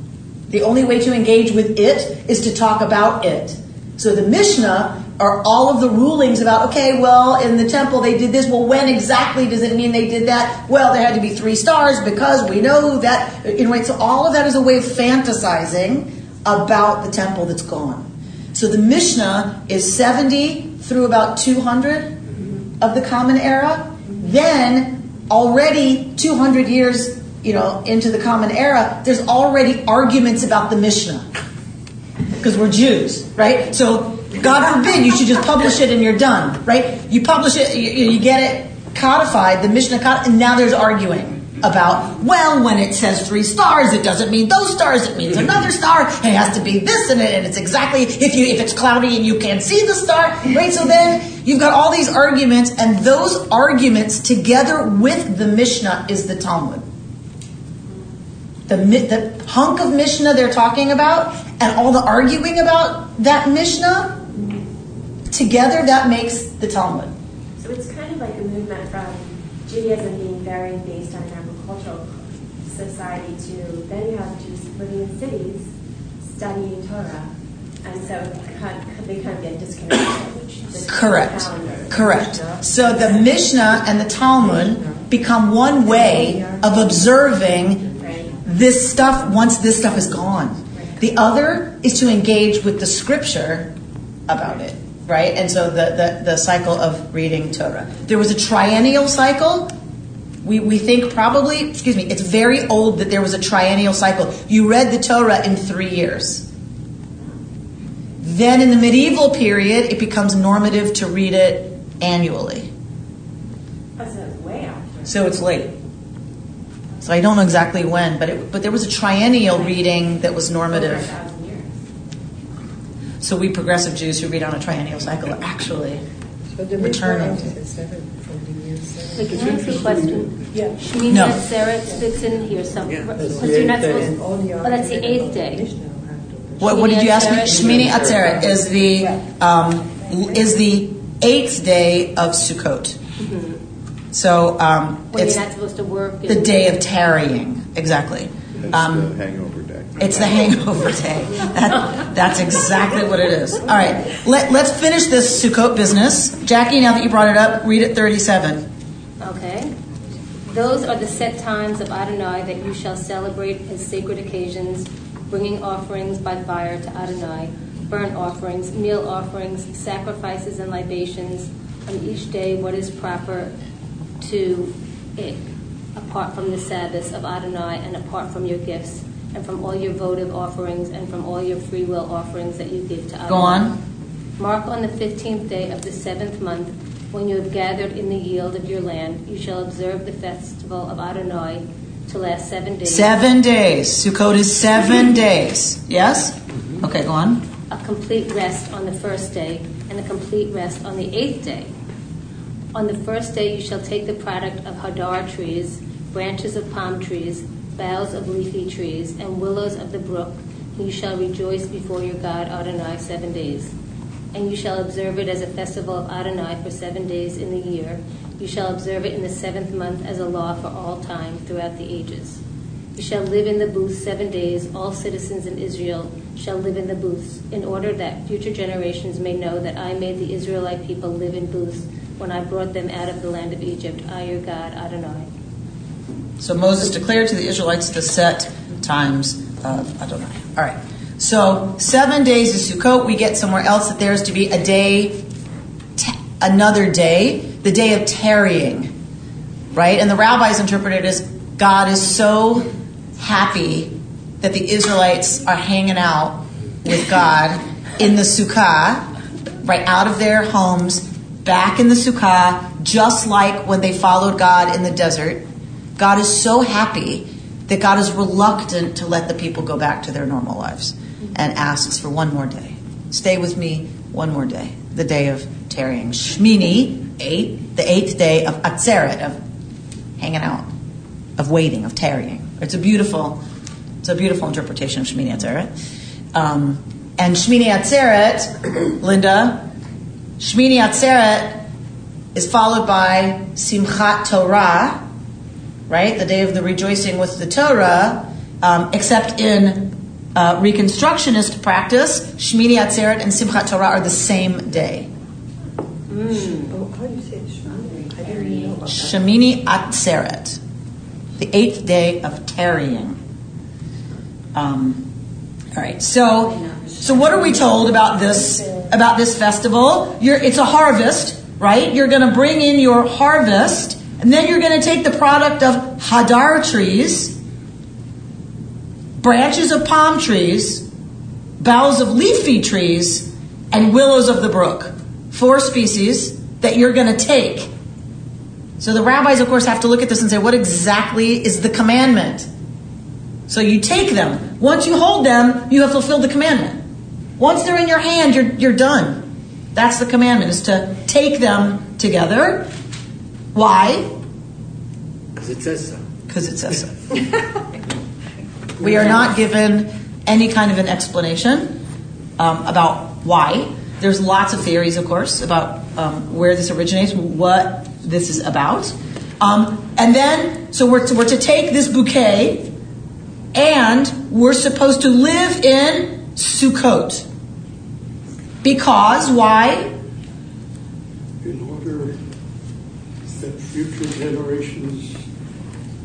The only way to engage with it is to talk about it. So the Mishnah are all of the rulings about, okay, well, in the temple they did this. Well, when exactly does it mean they did that? Well, there had to be three stars because we know that, you. So all of that is a way of fantasizing about the temple that's gone. So the Mishnah is 70 through about 200 of the Common Era. Then, already 200 years, you know, into the Common Era, there's already arguments about the Mishnah because we're Jews, right? So, God forbid, you should just publish it and you're done, right? You publish it, you, you get it codified, the Mishnah codified, and now there's arguing. About, well, when it says three stars, it doesn't mean those stars, it means another star, it has to be this and it, and it's exactly, if you, if it's cloudy and you can't see the star, right? So then you've got all these arguments, and those arguments together with the Mishnah is the Talmud. The, the hunk of Mishnah they're talking about, and all the arguing about that Mishnah, together that makes the Talmud. So it's kind of like a movement from Judaism being very based on agricultural society to then you have Jews living in cities studying Torah. And so they kind of get disconnected. Correct. Correct. So the Mishnah and the Talmud become one way of observing this stuff once this stuff is gone. The other is to engage with the scripture about it, right? And so the, the, the cycle of reading Torah. There was a triennial cycle. We, we think probably, excuse me, it's very old that there was a triennial cycle. You read the Torah in three years. Then in the medieval period, it becomes normative to read it annually. So it's way after. So it's late. So I don't know exactly when, but it, but there was a triennial reading that was normative. So we progressive Jews who read on a triennial cycle are actually returning. Wait, can I ask a question? Yeah. Shmini No. Atzeret fits in here somewhere. Because you're not supposed, oh, that's the eighth day. What, what did you ask me? Shmini Shmini Atzeret is the um, is the eighth day of Sukkot. So um, When it's you're not supposed to work. the and- day of tarrying. Exactly. That's Um, the hangover day. It's the hangover day. That, that's exactly what it is. All right, let, let's finish this Sukkot business. Jackie, now that you brought it up, read it 37. Okay. Those are the set times of Adonai that you shall celebrate as sacred occasions, bringing offerings by fire to Adonai, burnt offerings, meal offerings, sacrifices, and libations on each day what is proper to it, apart from the Sabbaths of Adonai and apart from your gifts, and from all your votive offerings and from all your free will offerings that you give to Adonai. Go on. Mark on the fifteenth day of the seventh month, when you have gathered in the yield of your land, you shall observe the festival of Adonai to last seven days. Seven days. Sukkot is seven days. Yes? Mm-hmm. Okay, go on. A complete rest on the first day, and a complete rest on the eighth day. On the first day you shall take the product of hadar trees, branches of palm trees, boughs of leafy trees, and willows of the brook. And you shall rejoice before your God Adonai seven days. And you shall observe it as a festival of Adonai for seven days in the year. You shall observe it in the seventh month as a law for all time throughout the ages. You shall live in the booths seven days. All citizens in Israel shall live in the booths, in order that future generations may know that I made the Israelite people live in booths when I brought them out of the land of Egypt. I, your God, Adonai. So Moses declared to the Israelites the set times of Adonai. All right. So seven days is Sukkot. We get somewhere else that there's to be a day, ta- another day, the day of tarrying, right? And the rabbis interpret it as God is so happy that the Israelites are hanging out with God in the Sukkah, right out of their homes, back in the Sukkah, just like when they followed God in the desert. God is so happy that God is reluctant to let the people go back to their normal lives and asks for one more day. Stay with me one more day, the day of tarrying. Shmini, eight, the eighth day of Atzeret, of hanging out, of waiting, of tarrying. It's a beautiful, it's a beautiful interpretation of Shmini Atzeret. Um, and Shmini Atzeret, Linda, Shmini Atzeret is followed by Simchat Torah, right? The day of the rejoicing with the Torah, um, except in uh, Reconstructionist practice, Shmini Atzeret and Simchat Torah are the same day. How do you say? Shmini? Atzeret, the eighth day of tarrying. Um, all right, so so what are we told about this about this festival? You're, it's a harvest, right? You're going to bring in your harvest, and then you're going to take the product of hadar trees, branches of palm trees, boughs of leafy trees, and willows of the brook. Four species that you're going to take So the rabbis, of course, have to look at this and say, what exactly is the commandment? So you take them. Once you hold them, you have fulfilled the commandment. Once they're in your hand, you're, you're done. That's the commandment, is to take them together. Why? Because it says so. Because it says so. we are not given any kind of an explanation um, about why. There's lots of theories, of course, about um, where this originates, what this is about. Um, and then, so we're to, we're to take this bouquet and we're supposed to live in Sukkot. Because, why? in order that future generations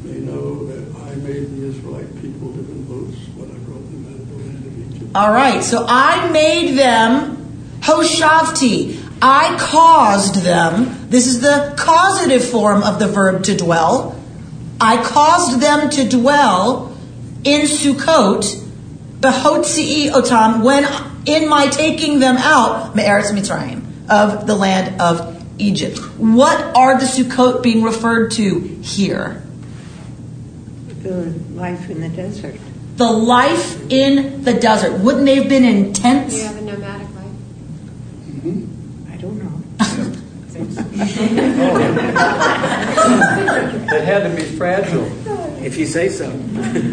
may know that I made the Israelite people live in booths when I brought them out of the land of Egypt. All right, so I made them Hoshavti. I caused them. This is the causative form of the verb to dwell. I caused them to dwell in Sukkot, behotzi'i otam, when in my taking them out, me'eretz Mitzrayim, of the land of Egypt. What are the Sukkot being referred to here? The life in the desert. The life in the desert. Wouldn't they have been in tents? You have a nomadic life. Mm-hmm. I don't know. It had to be fragile. If you say so.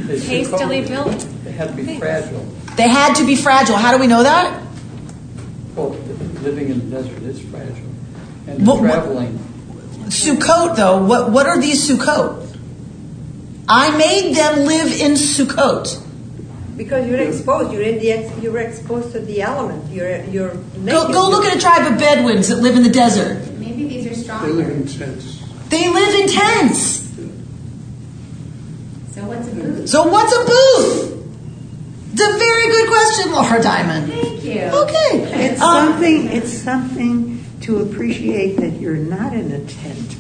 It's Hastily built. It had to be fragile. They had to be fragile. How do we know that? Well, living in the desert is fragile. And What- what- traveling. Sukkot, though, what, what are these Sukkot? I made them live in Sukkot. Because you're exposed, you're in the ex- you're exposed to the element. You're you're. Go, go look at a tribe of Bedouins that live in the desert. Maybe these are They live in tents. They live in tents. So what's a booth? So what's a booth? It's a very good question, Laura Diamond. Thank you. Okay. It's Um, something. It's something to appreciate that you're not in a tent,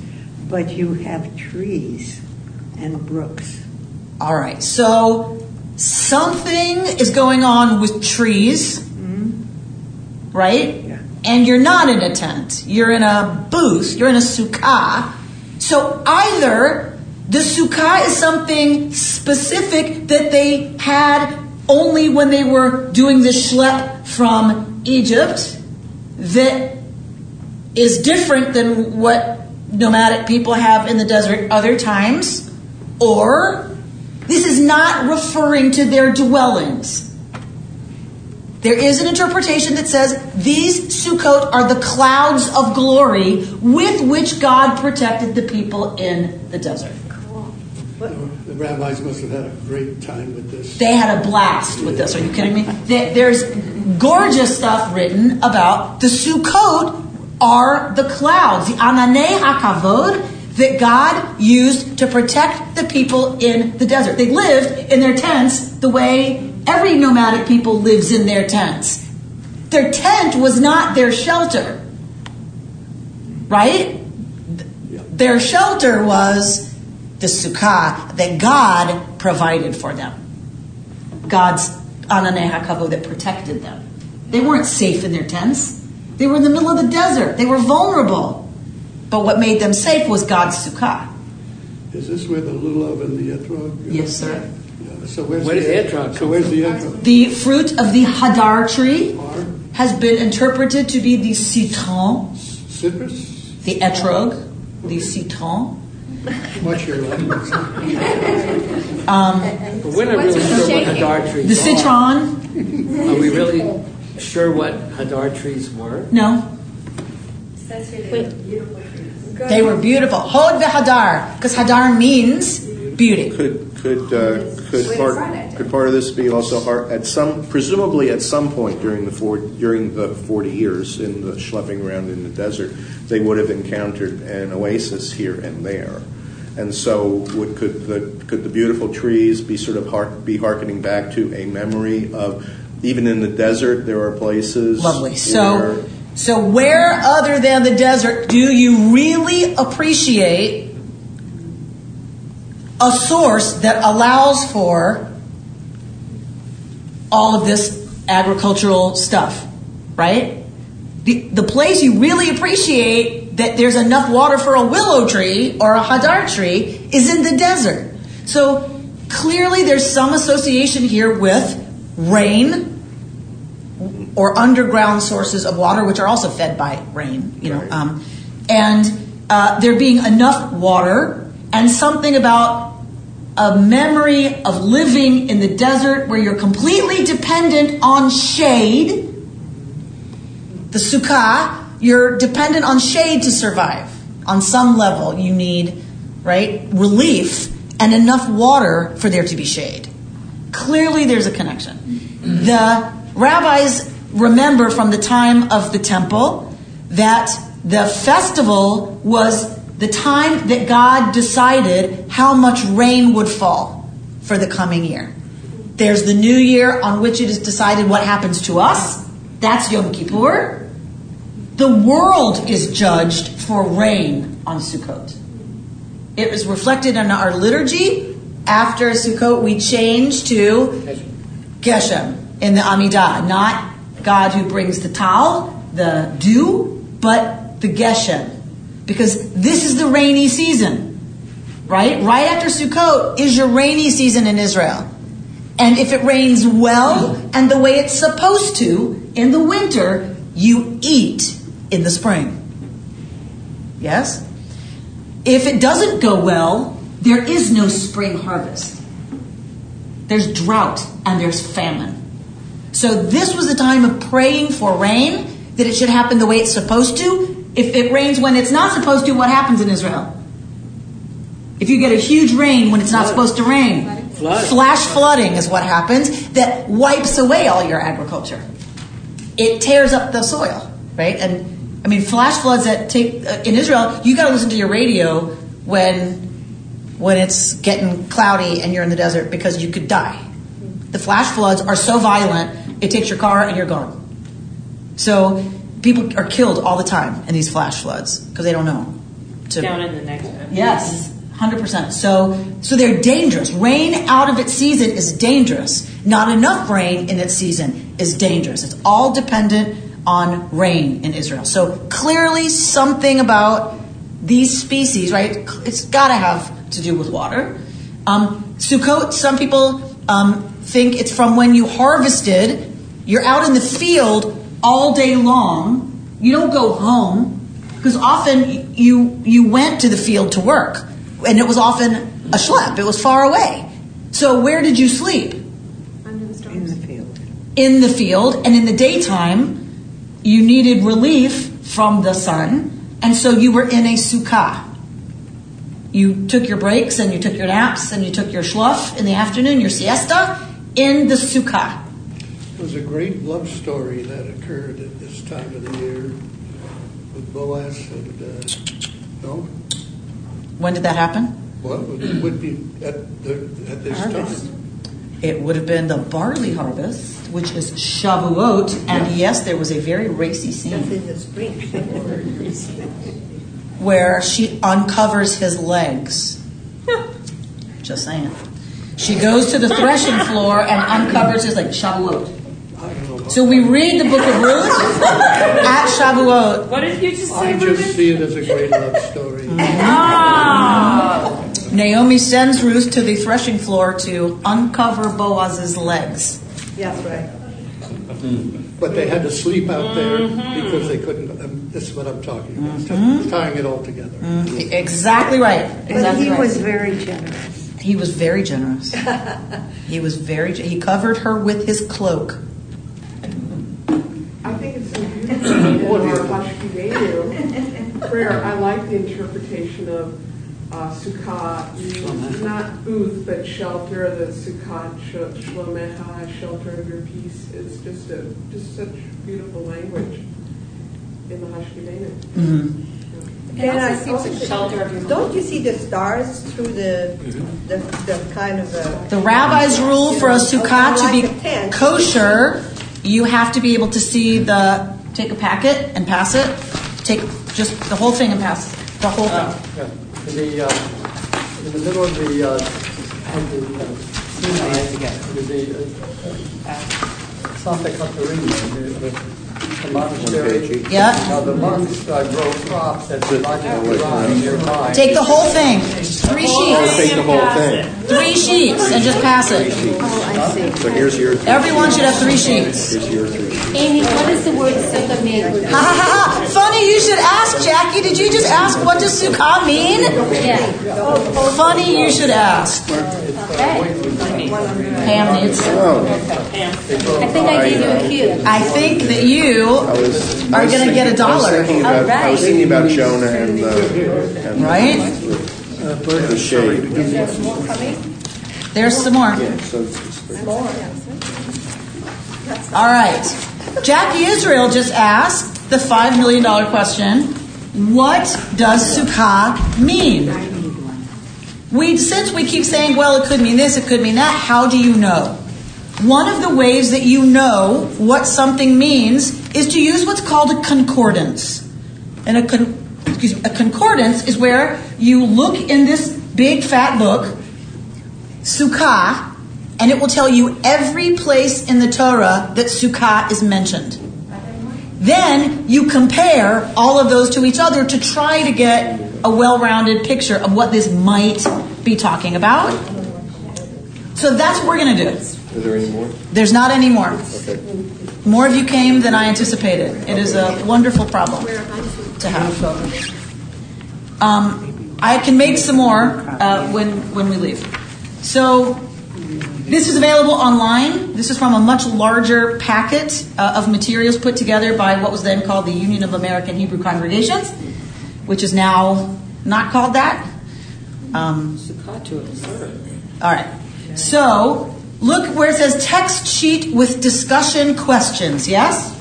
but you have trees and brooks. All right. So something is going on with trees, mm-hmm. right? Yeah. And you're not in a tent. You're in a booth. You're in a sukkah. So either the sukkah is something specific that they had only when they were doing the schlep from Egypt that is different than what nomadic people have in the desert other times, or this is not referring to their dwellings. There is an interpretation that says these Sukkot are the clouds of glory with which God protected the people in the desert. The rabbis must have had a great time with this. They had a blast with this. Are you kidding me? There's gorgeous stuff written about the Sukkot are the clouds, the Ananei HaKavod that God used to protect the people in the desert. They lived in their tents the way every nomadic people lives in their tents. Their tent was not their shelter. Right? Their shelter was the sukkah that God provided for them. God's ananei hakavod that protected them. They weren't safe in their tents. They were in the middle of the desert. They were vulnerable. But what made them safe was God's sukkah. Is this where the lulav and the etrog? Yes, sir. Yeah, So where's Where the etrog So where's the etrog? The fruit of the hadar tree Are has been interpreted to be the citron, citrus? the etrog, the citron. What's your language? Um, But we're not really sure what hadar trees the citron, Are we really sure what hadar trees were? no, Says here they're beautiful trees. they were beautiful. Hod v'hadar, because hadar means beauty. Could could uh, could part could part of this be also har- at some presumably at some point during the four, during the forty years in the schlepping around in the desert, they would have encountered an oasis here and there, and so would could the could the beautiful trees be sort of har- be harkening back to a memory of even in the desert there are places Lovely. So, where- so where other than the desert do you really appreciate a source that allows for all of this agricultural stuff, right? The, the place you really appreciate that there's enough water for a willow tree or a hadar tree is in the desert. So clearly there's some association here with rain or underground sources of water, which are also fed by rain, you know, um, and uh, there being enough water and something about a memory of living in the desert where you're completely dependent on shade. The sukkah, you're dependent on shade to survive. On some level, you need, right, relief and enough water for there to be shade. Clearly, there's a connection. The rabbis remember from the time of the temple that the festival was the time that God decided how much rain would fall for the coming year. There's the new year on which it is decided what happens to us. That's Yom Kippur. The world is judged for rain on Sukkot. It was reflected in our liturgy. After Sukkot, we change to Geshem in the Amidah, not God who brings the tal, the dew, but the Geshem. Because this is the rainy season, right? Right after Sukkot is your rainy season in Israel. And if it rains well and the way it's supposed to in the winter, you eat in the spring. Yes? If it doesn't go well, there is no spring harvest. There's drought and there's famine. So this was the time of praying for rain, that it should happen the way it's supposed to. If it rains when it's not supposed to, what happens in Israel? If you get a huge rain when it's not supposed to rain, Flood. flash flooding is what happens that wipes away all your agriculture. It tears up the soil, right? And I mean, flash floods that take uh, in Israel, you got to listen to your radio when when it's getting cloudy and you're in the desert because you could die. The flash floods are so violent, it takes your car and you're gone. So people are killed all the time in these flash floods because they don't know. to- Down in the next. Yes, hundred percent. So, so they're dangerous. Rain out of its season is dangerous. Not enough rain in its season is dangerous. It's all dependent on rain in Israel. So clearly, something about these species, right? It's got to have to do with water. Um, Sukkot. Some people um, think it's from when you harvested. You're out in the field all day long. You don't go home because often you you went to the field to work, and it was often a schlep. It was far away. So where did you sleep? Under the stars. In the field. In the field, and in the daytime, you needed relief from the sun, and so you were in a sukkah. You took your breaks and you took your naps and you took your schluff in the afternoon, your siesta, in the sukkah. There's a great love story that occurred at this time of the year with Boaz and, uh, no? When did that happen? What would would be at the, at this Harvest. time? It would have been the barley harvest, which is Shavuot, and yes, there was a very racy That's scene in the spring. where she uncovers his legs. Just saying. She goes to the threshing floor and uncovers his legs. Shavuot. So we read the book of Ruth at Shavuot. What did you just say, I just see it as a great love story. Ah. Naomi sends Ruth to the threshing floor to uncover Boaz's legs. Yes, right. But they had to sleep out there because they couldn't, um, this is what I'm talking about, Mm-hmm. tying it all together. Exactly right. But he right. was very generous. He was very generous. he was very. ge- He covered her with his cloak. I think it's so beautiful in our Hashkiveinu prayer. I like the interpretation of uh, Sukkah, not booth, but shelter, the Sukkah, Shlomecha, shelter of your peace. It's just a just such beautiful language in the Hashkiveinu. Can I also seems like shelter of Don't you see the stars through the, the, the kind of a. The rabbi's rule for a sukkah to be kosher, you have to be able to see the. Take a packet and pass it. Take just the whole thing and pass it. The whole thing. Yeah, the, uh, in the middle of the, uh, of the, uh, there's a, uh, uh, Santa Catarina, the, the the monastery. Yeah. Now, the monks uh, grow crops that's like around nearby. Take the whole thing. Three sheets. Take the whole thing. Three sheets and just pass it. Oh, I see. So here's your. Everyone should have three sheets. Here's your three. Amy, what does the word sukkah mean? Ha ha ha ha! Funny you should ask, Jackie. Did you just ask what does sukkah mean? Yeah. Funny you should ask. Pam needs. Oh. I think I gave you a cue. I think that you I was, are was going to get a thinking- I was dollar. thinking about, I was thinking about Jonah and the, and Right? the shade. There's some more. Yeah, so it's- All right. Jackie Israel just asked the $5 million question What does sukkah mean? We, since we keep saying, well, it could mean this, it could mean that, how do you know? One of the ways that you know what something means is to use what's called a concordance. And a, con- me, a concordance is where you look in this big fat book, Sukkah, and it will tell you every place in the Torah that Sukkah is mentioned. Then you compare all of those to each other to try to get a well rounded picture of what this might be talking about. So that's what we're going to do. Is there any more? There's not any more. Okay. More of you came than I anticipated. It is a wonderful problem to have. Um, I can make some more uh, when when we leave. So this is available online. This is from a much larger packet uh, of materials put together by what was then called the Union of American Hebrew Congregations, which is now not called that. Um, Sukkah to observe. all right. So look where it says text sheet with discussion questions. Yes.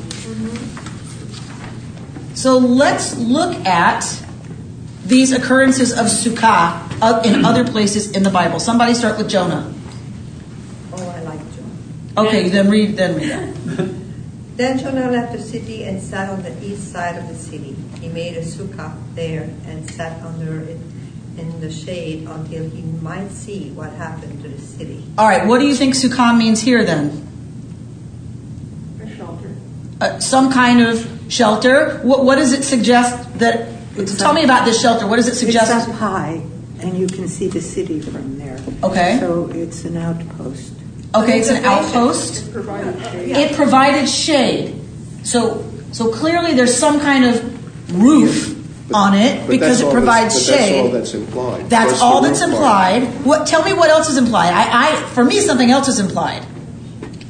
So let's look at these occurrences of sukkah uh, in other places in the Bible. Somebody start with Jonah. Oh, I like Jonah. Okay, then read. Then read that. Then Jonah left the city and sat on the east side of the city. He made a sukkah there and sat under it in the shade until he might see what happened to the city. All right. What do you think sukkah means here then? A shelter. Uh, some kind of shelter. What, what does it suggest that? tell me about this shelter. What does it suggest? It's up high, and you can see the city from there. Okay. So it's an outpost. Okay, it's an outpost. It Provided shade. It provided shade. So so clearly there's some kind of roof on it because it provides but That's all shade. that's implied. That's all that's implied. What tell me what else is implied? I, I for me something else is implied.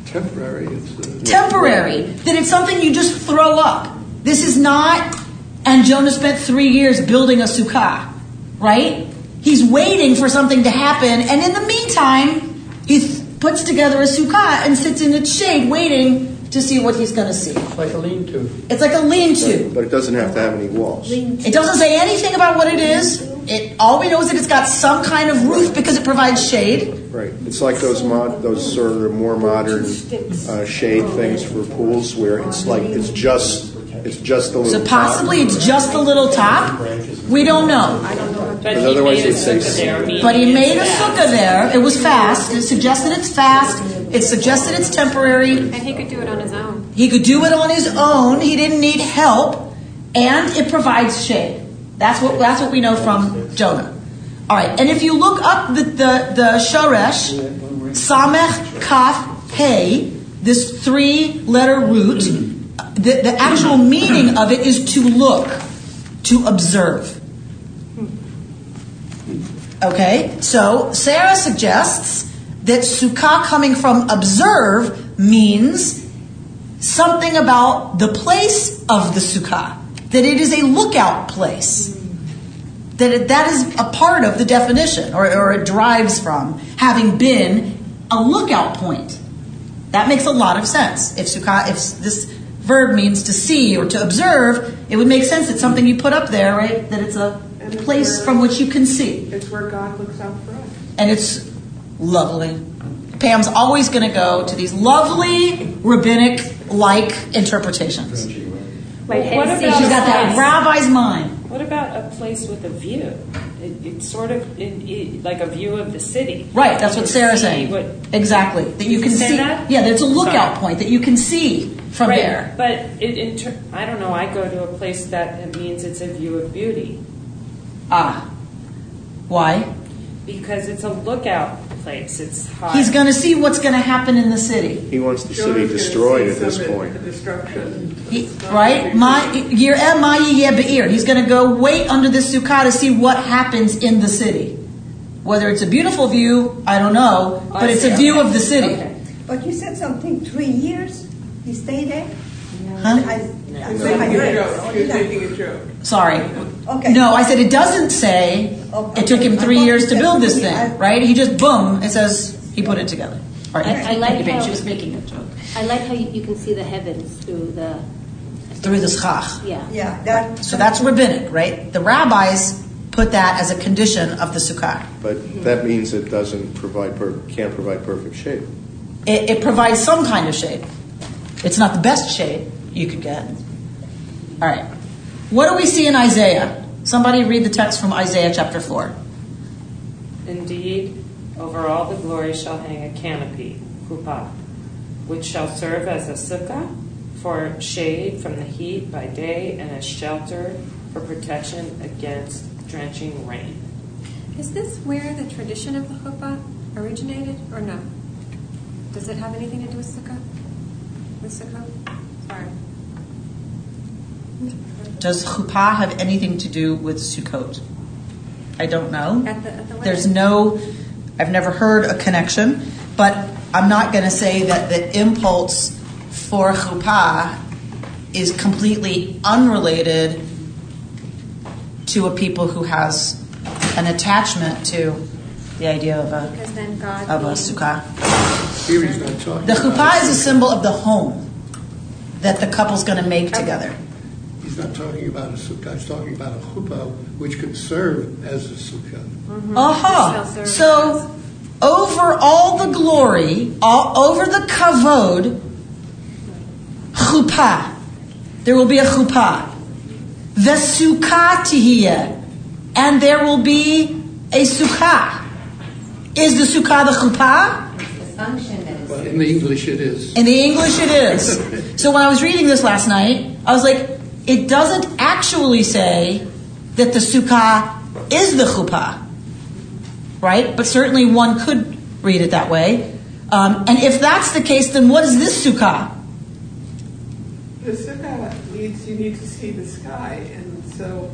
Temporary, it's Temporary. That it's something you just throw up. This is not and Jonah spent three years building a sukkah, right? He's waiting for something to happen, and in the meantime, he th- puts together a sukkah and sits in its shade waiting to see what he's going to see. It's like a lean-to. It's like a lean-to. But it doesn't have to have any walls. It doesn't say anything about what it is. It all we know is that it's got some kind of roof because it provides shade. Right. It's like those mod, those sort of more modern uh, shade things for pools where it's like it's just it's just the little. So possibly it's just the little top. We don't know. But Because he otherwise made a it would say sukkah there. But he made a sukkah there. It was fast. It suggested it's fast. It suggested it's temporary. And he could do it on his own. He could do it on his own. He didn't need help, and it provides shade. That's what that's what we know from Jonah. All right, and if you look up the the, the shoresh, samech kaf hey, this three letter root, the, the actual meaning of it is to look, to observe. Okay, so Sarah suggests that sukkah coming from observe means something about the place of the sukkah, that it is a lookout place, that it, that is a part of the definition, or, or it derives from having been a lookout point. That makes a lot of sense. If sukkah, if this verb means to see or to observe, it would make sense. It's something you put up there, right? That it's a And it's place where- from which you can see It's where God looks out for us. and it's lovely. Pam's always going to go to these lovely rabbinic like interpretations. Right, uh, What about She's got that rabbi's mind. What about a place with a view? It, it's sort of it, it, like a view of the city. Right, that's what Sarah's saying. what- exactly. That you can you say see. that? Yeah, there's a lookout Sorry. point that you can see from Right, there. But it, inter- I don't know. I go to a place that it means it's a view of beauty Ah. Why? because it's a lookout place. It's high. He's going to see what's going to happen in the city. He wants the Jonah's city destroyed at this point. the Destruction. He, right? My Yireh ma yiyeh. He's going to go wait under the sukkah to see what happens in the city. Whether it's a beautiful view, I don't know, but it's a view of the city. But you said something, three years? He stayed there? Huh? I, I He's said I making a heard. joke. He's making a joke. Sorry. Okay. No, I said it doesn't say it took him three years to build this thing, right? He just boom, it says he put it together. All right. I, I like Thank you, babe. how She was making a joke. I like how you, you can see the heavens through the Through the schach. yeah. Yeah, that. So that's rabbinic, right? The rabbis put that as a condition of the sukkah. But that means it doesn't provide, per- can't provide perfect shape. It, it provides some kind of shade. It's not the best shade you could get. All right. What do we see in Isaiah? Somebody read the text from Isaiah chapter 4. Indeed, over all the glory shall hang a canopy, chuppah, which shall serve as a sukkah for shade from the heat by day and as shelter for protection against drenching rain. Is this where the tradition of the chuppah originated, or no? Does it have anything to do with sukkah? Sorry. Does chuppah have anything to do with Sukkot? I don't know. At the, at the There's no, I've never heard a connection, but I'm not going to say that the impulse for chuppah is completely unrelated to a people who has an attachment to the idea of a Because then God of a sukkah. Here he's not talking The about chuppah is a symbol of the home that the couple's going to make together. He's not talking about a sukkah, he's talking about a chuppah, which could serve as a sukkah. Uh-huh. So over all the glory, all over the kavod, chuppah. There will be a chuppah. The sukkah tihiyah. And there will be a sukkah. Is the sukkah the chuppah? The function that is. But in the English it is. In the English, it is. So when I was reading this last night, I was like, it doesn't actually say that the sukkah is the chuppah, right? But certainly one could read it that way. Um, and if that's the case, then what is this sukkah? The sukkah needs, you need to see the sky, and so.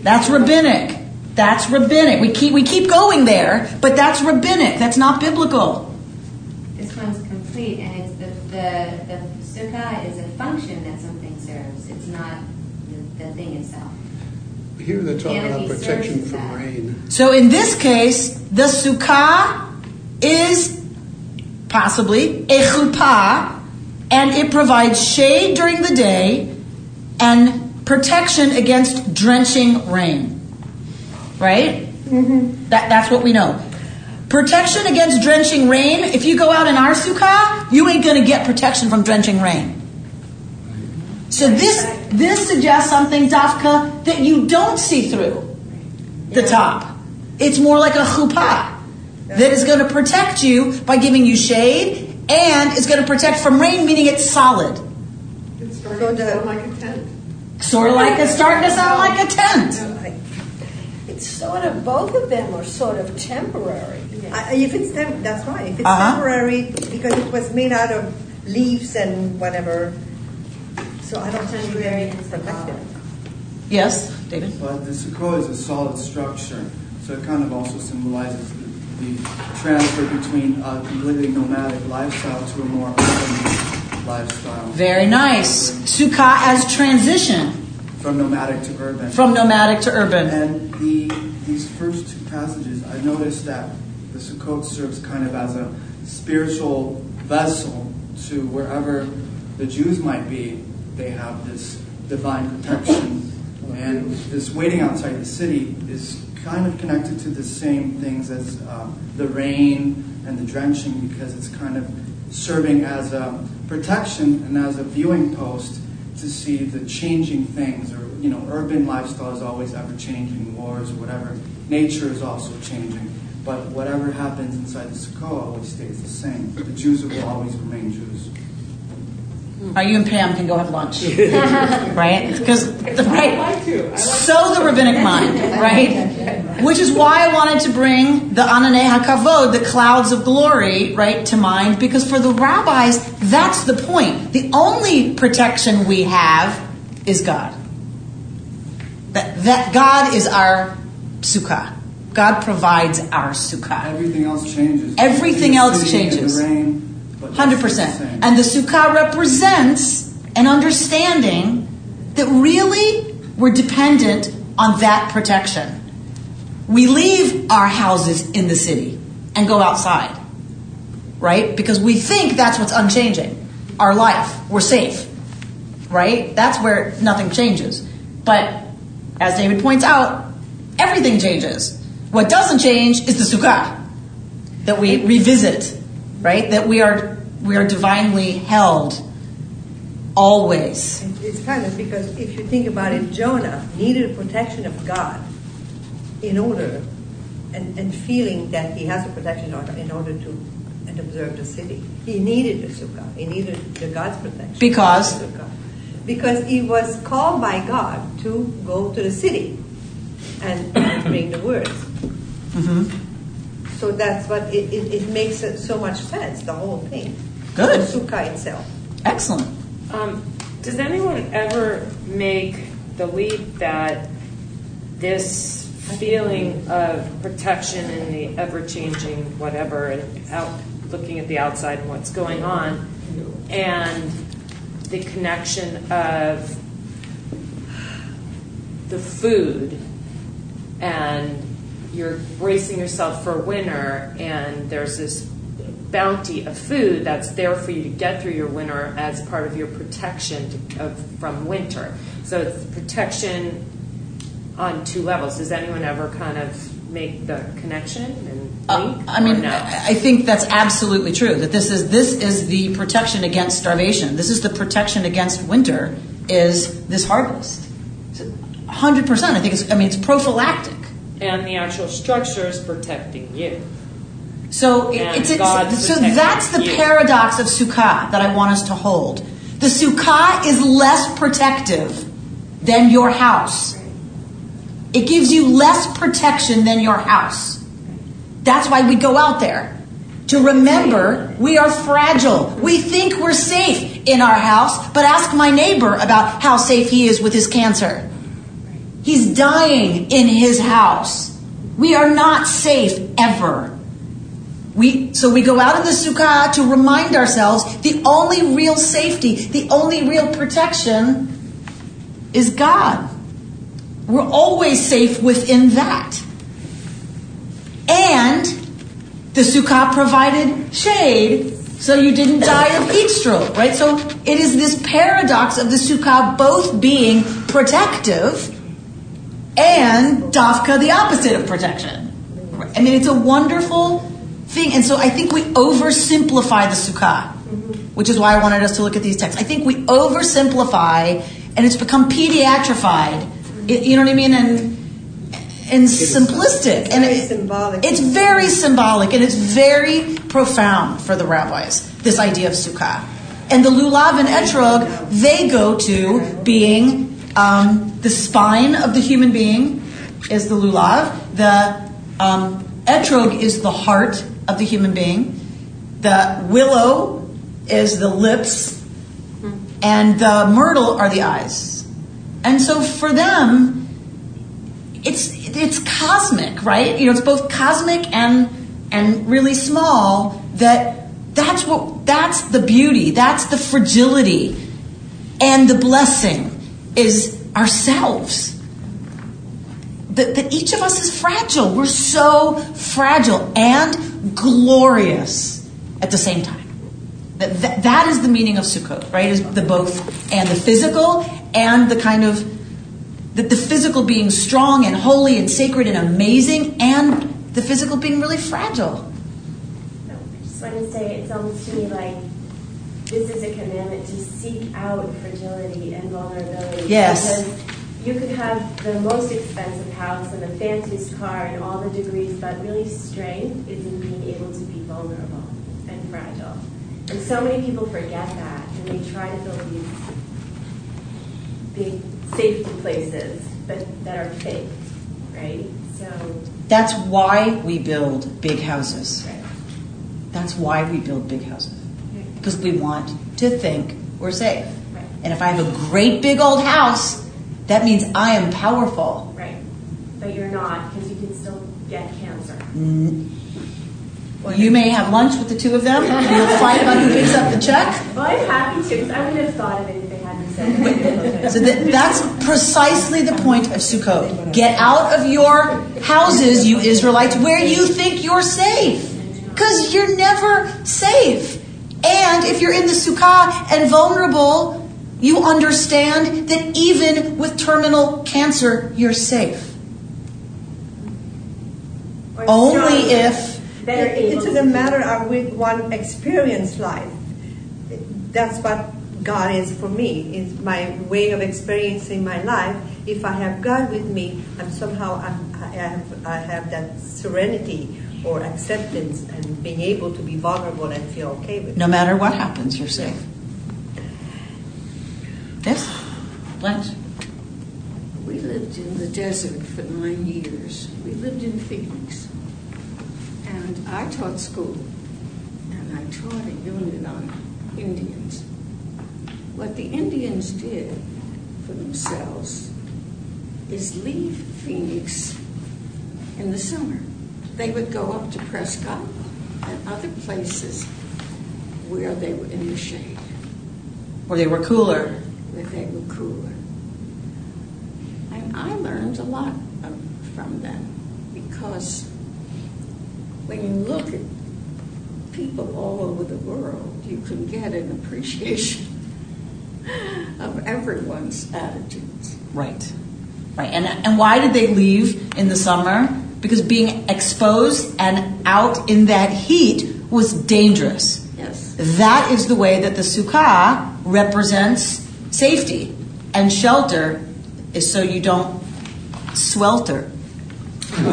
That's rabbinic. That's rabbinic. We keep we keep going there, but that's rabbinic. That's not biblical. This and it's the, the, the sukkah is a function that something serves. It's not the, the thing itself. Here they're talking about protection from that. rain. So in this case, the sukkah is possibly a chuppah, and it provides shade during the day and protection against drenching rain. Right? Mm-hmm. That, that's what we know. Protection against drenching rain. If you go out in our sukkah, you ain't gonna get protection from drenching rain. So this this suggests something, Dafka, that you don't see through the top. It's more like a chuppah that is going to protect you by giving you shade and is going to protect from rain, meaning it's solid. It's starting to sound like a tent. Sort of like it's starting to sound like a tent. It's sort of, both of them are sort of temporary. I- If it's tem- that's right. If it's Uh-huh. temporary, because it was made out of leaves and whatever, so I don't think it's very protective. Yes, David? But the Sukkot is a solid structure, so it kind of also symbolizes the, the transfer between uh, completely nomadic lifestyle to a more urban lifestyle. Very nice. Sukkah as transition From nomadic to urban. from nomadic to urban. And the these first two passages, I noticed that the Sukkot serves kind of as a spiritual vessel to wherever the Jews might be. They have this divine protection, and this waiting outside the city is kind of connected to the same things as um, the rain and the drenching because it's kind of serving as a protection and as a viewing post to see the changing things or you know urban lifestyle is always ever changing wars or whatever nature is also changing. But whatever happens inside the sukkah always stays the same. The jews will always remain jews Mm-hmm. Right, you and Pam can go have lunch, right? Because right, like to. I like so the rabbinic mind, right? Which is why I wanted to bring the Ananei Hakavod, the clouds of glory, right, to mind, because for the rabbis, that's the point. The only protection we have is God. That, that God is our sukkah. God provides our sukkah. Everything else changes. Everything else city the changes. Rain, but that's Hundred the percent. And the sukkah represents an understanding that really we're dependent on that protection. We leave our houses in the city and go outside, right? Because we think that's what's unchanging. Our life, we're safe, right? That's where nothing changes. But as David points out, everything changes. What doesn't change is the sukkah that we revisit, right? That we are we are divinely held always. It's kind of because if you think about it, Jonah needed protection of God in order, and, and feeling that he has a protection in order to and observe the city. He needed the sukkah. He needed the God's protection. Because? The. Because he was called by God to go to the city and, and bring the words. hmm So that's what it, it, it makes it so much sense, the whole thing. Good. The itself. Excellent. Um, does anyone ever make the leap that this feeling of protection in the ever-changing whatever, and out looking at the outside and what's going on, and the connection of the food and you're bracing yourself for winter and there's this bounty of food that's there for you to get through your winter as part of your protection to, of, from winter so it's protection on two levels does anyone ever kind of make the connection and uh, link I mean, no? I I think that's absolutely true. That this is this is the protection against starvation. This is the protection against winter. Is this harvest? Hundred percent. I think it's. I mean, it's prophylactic. and the actual structure is protecting you So And it's, it's God's so that's the paradox of sukkah that I want us to hold. The sukkah is less protective than your house. It gives you less protection than your house. That's why we go out there to remember we are fragile. We think we're safe in our house, but ask my neighbor about how safe he is with his cancer. He's dying in his house. We are not safe ever. We, so we go out in the sukkah to remind ourselves the only real safety, the only real protection is God. We're always safe within that. And the sukkah provided shade so you didn't die of heat stroke, right? So it is this paradox of the sukkah both being protective and dafka the opposite of protection. I mean, it's a wonderful thing. And so I think we oversimplify the sukkah, which is why I wanted us to look at these texts. I think we oversimplify and it's become pediatrified. It- you know what I mean? And and simplistic. And very it- symbolic. It's very symbolic and it's very profound for the rabbis, this idea of sukkah. And the lulav and etrog, they go to being um, the spine of the human being is the lulav. The um, etrog is the heart of the human being. The willow is the lips. And the myrtle are the eyes. And so for them, it's it's cosmic, right? You know, it's both cosmic and and really small. That that's what that's the beauty. That's the fragility, and the blessing is ourselves. That, that each of us is fragile. We're so fragile and glorious at the same time. That, that, that is the meaning of Sukkot, right? Is the both and the physical and the kind of that the physical being strong and holy and sacred and amazing, and the physical being really fragile. I just want to say, it's almost to me like this is a commandment to seek out fragility and vulnerability. Yes. Because you could have the most expensive house and the fanciest car and all the degrees, but really strength is in being able to be vulnerable and fragile. And so many people forget that, and they try to build these big safety places, but that are fake, right? So That's why we build big houses. That's why we build big houses. Because we want to think we're safe. And if I have a great big old house, that means I am powerful. right, but you're not because you can still get cancer. Mm. You may have lunch with the two of them. You'll fight about who picks up the check. Well, I'm happy to because I wouldn't have thought of it if they hadn't said it. So that, that's precisely the point of Sukkot. Get out of your houses, you Israelites, where you think you're safe. Because you're never safe. And if you're in the Sukkah and vulnerable, you understand that even with terminal cancer, you're safe. Only if It, it doesn't matter how we one experience life. That's what God is for me. It's my way of experiencing my life. If I have God with me, and somehow I'm, I have I have that serenity or acceptance and being able to be vulnerable and feel okay with. it. no matter what happens, you're safe. Yes? Blanche? We lived in the desert for nine years. We lived in Phoenix. And I taught school. And I taught a unit on Indians. What the Indians did for themselves is leave Phoenix in the summer. They would go up to Prescott and other places where they were in the shade, Or they were cooler. Where they were cooler. And I learned a lot from them because when you look at people all over the world, you can get an appreciation of everyone's attitudes. Right. Right. And and why did they leave in the summer? Because being exposed and out in that heat was dangerous. Yes. That is the way that the sukkah represents safety and shelter is so you don't swelter. Even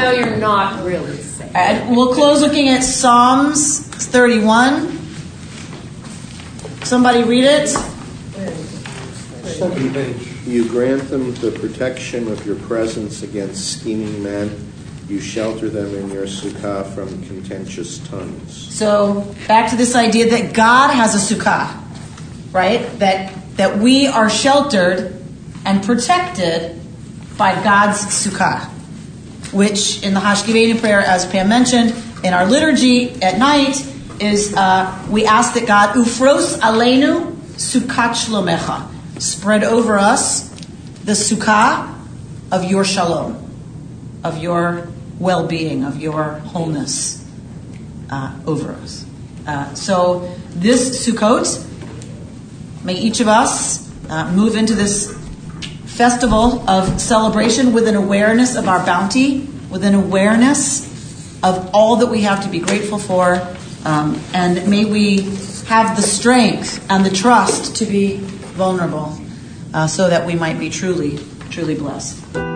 though you're not really safe. And we'll close looking at Psalms 31. Somebody read it. Second page. You grant them the protection of your presence against scheming men. You shelter them in your sukkah from contentious tongues. So back to this idea that God has a sukkah, right? That that we are sheltered and protected by God's sukkah, which in the Hashkiveinu prayer, as Pam mentioned, in our liturgy at night, is uh, we ask that God ufros aleinu sukkot shlomecha, spread over us the sukkah of your shalom, of your well-being, of your wholeness uh, over us. Uh, so this Sukkot, may each of us uh, move into this festival of celebration with an awareness of our bounty, with an awareness of all that we have to be grateful for, um, and may we have the strength and the trust to be vulnerable, uh, so that we might be truly, truly blessed.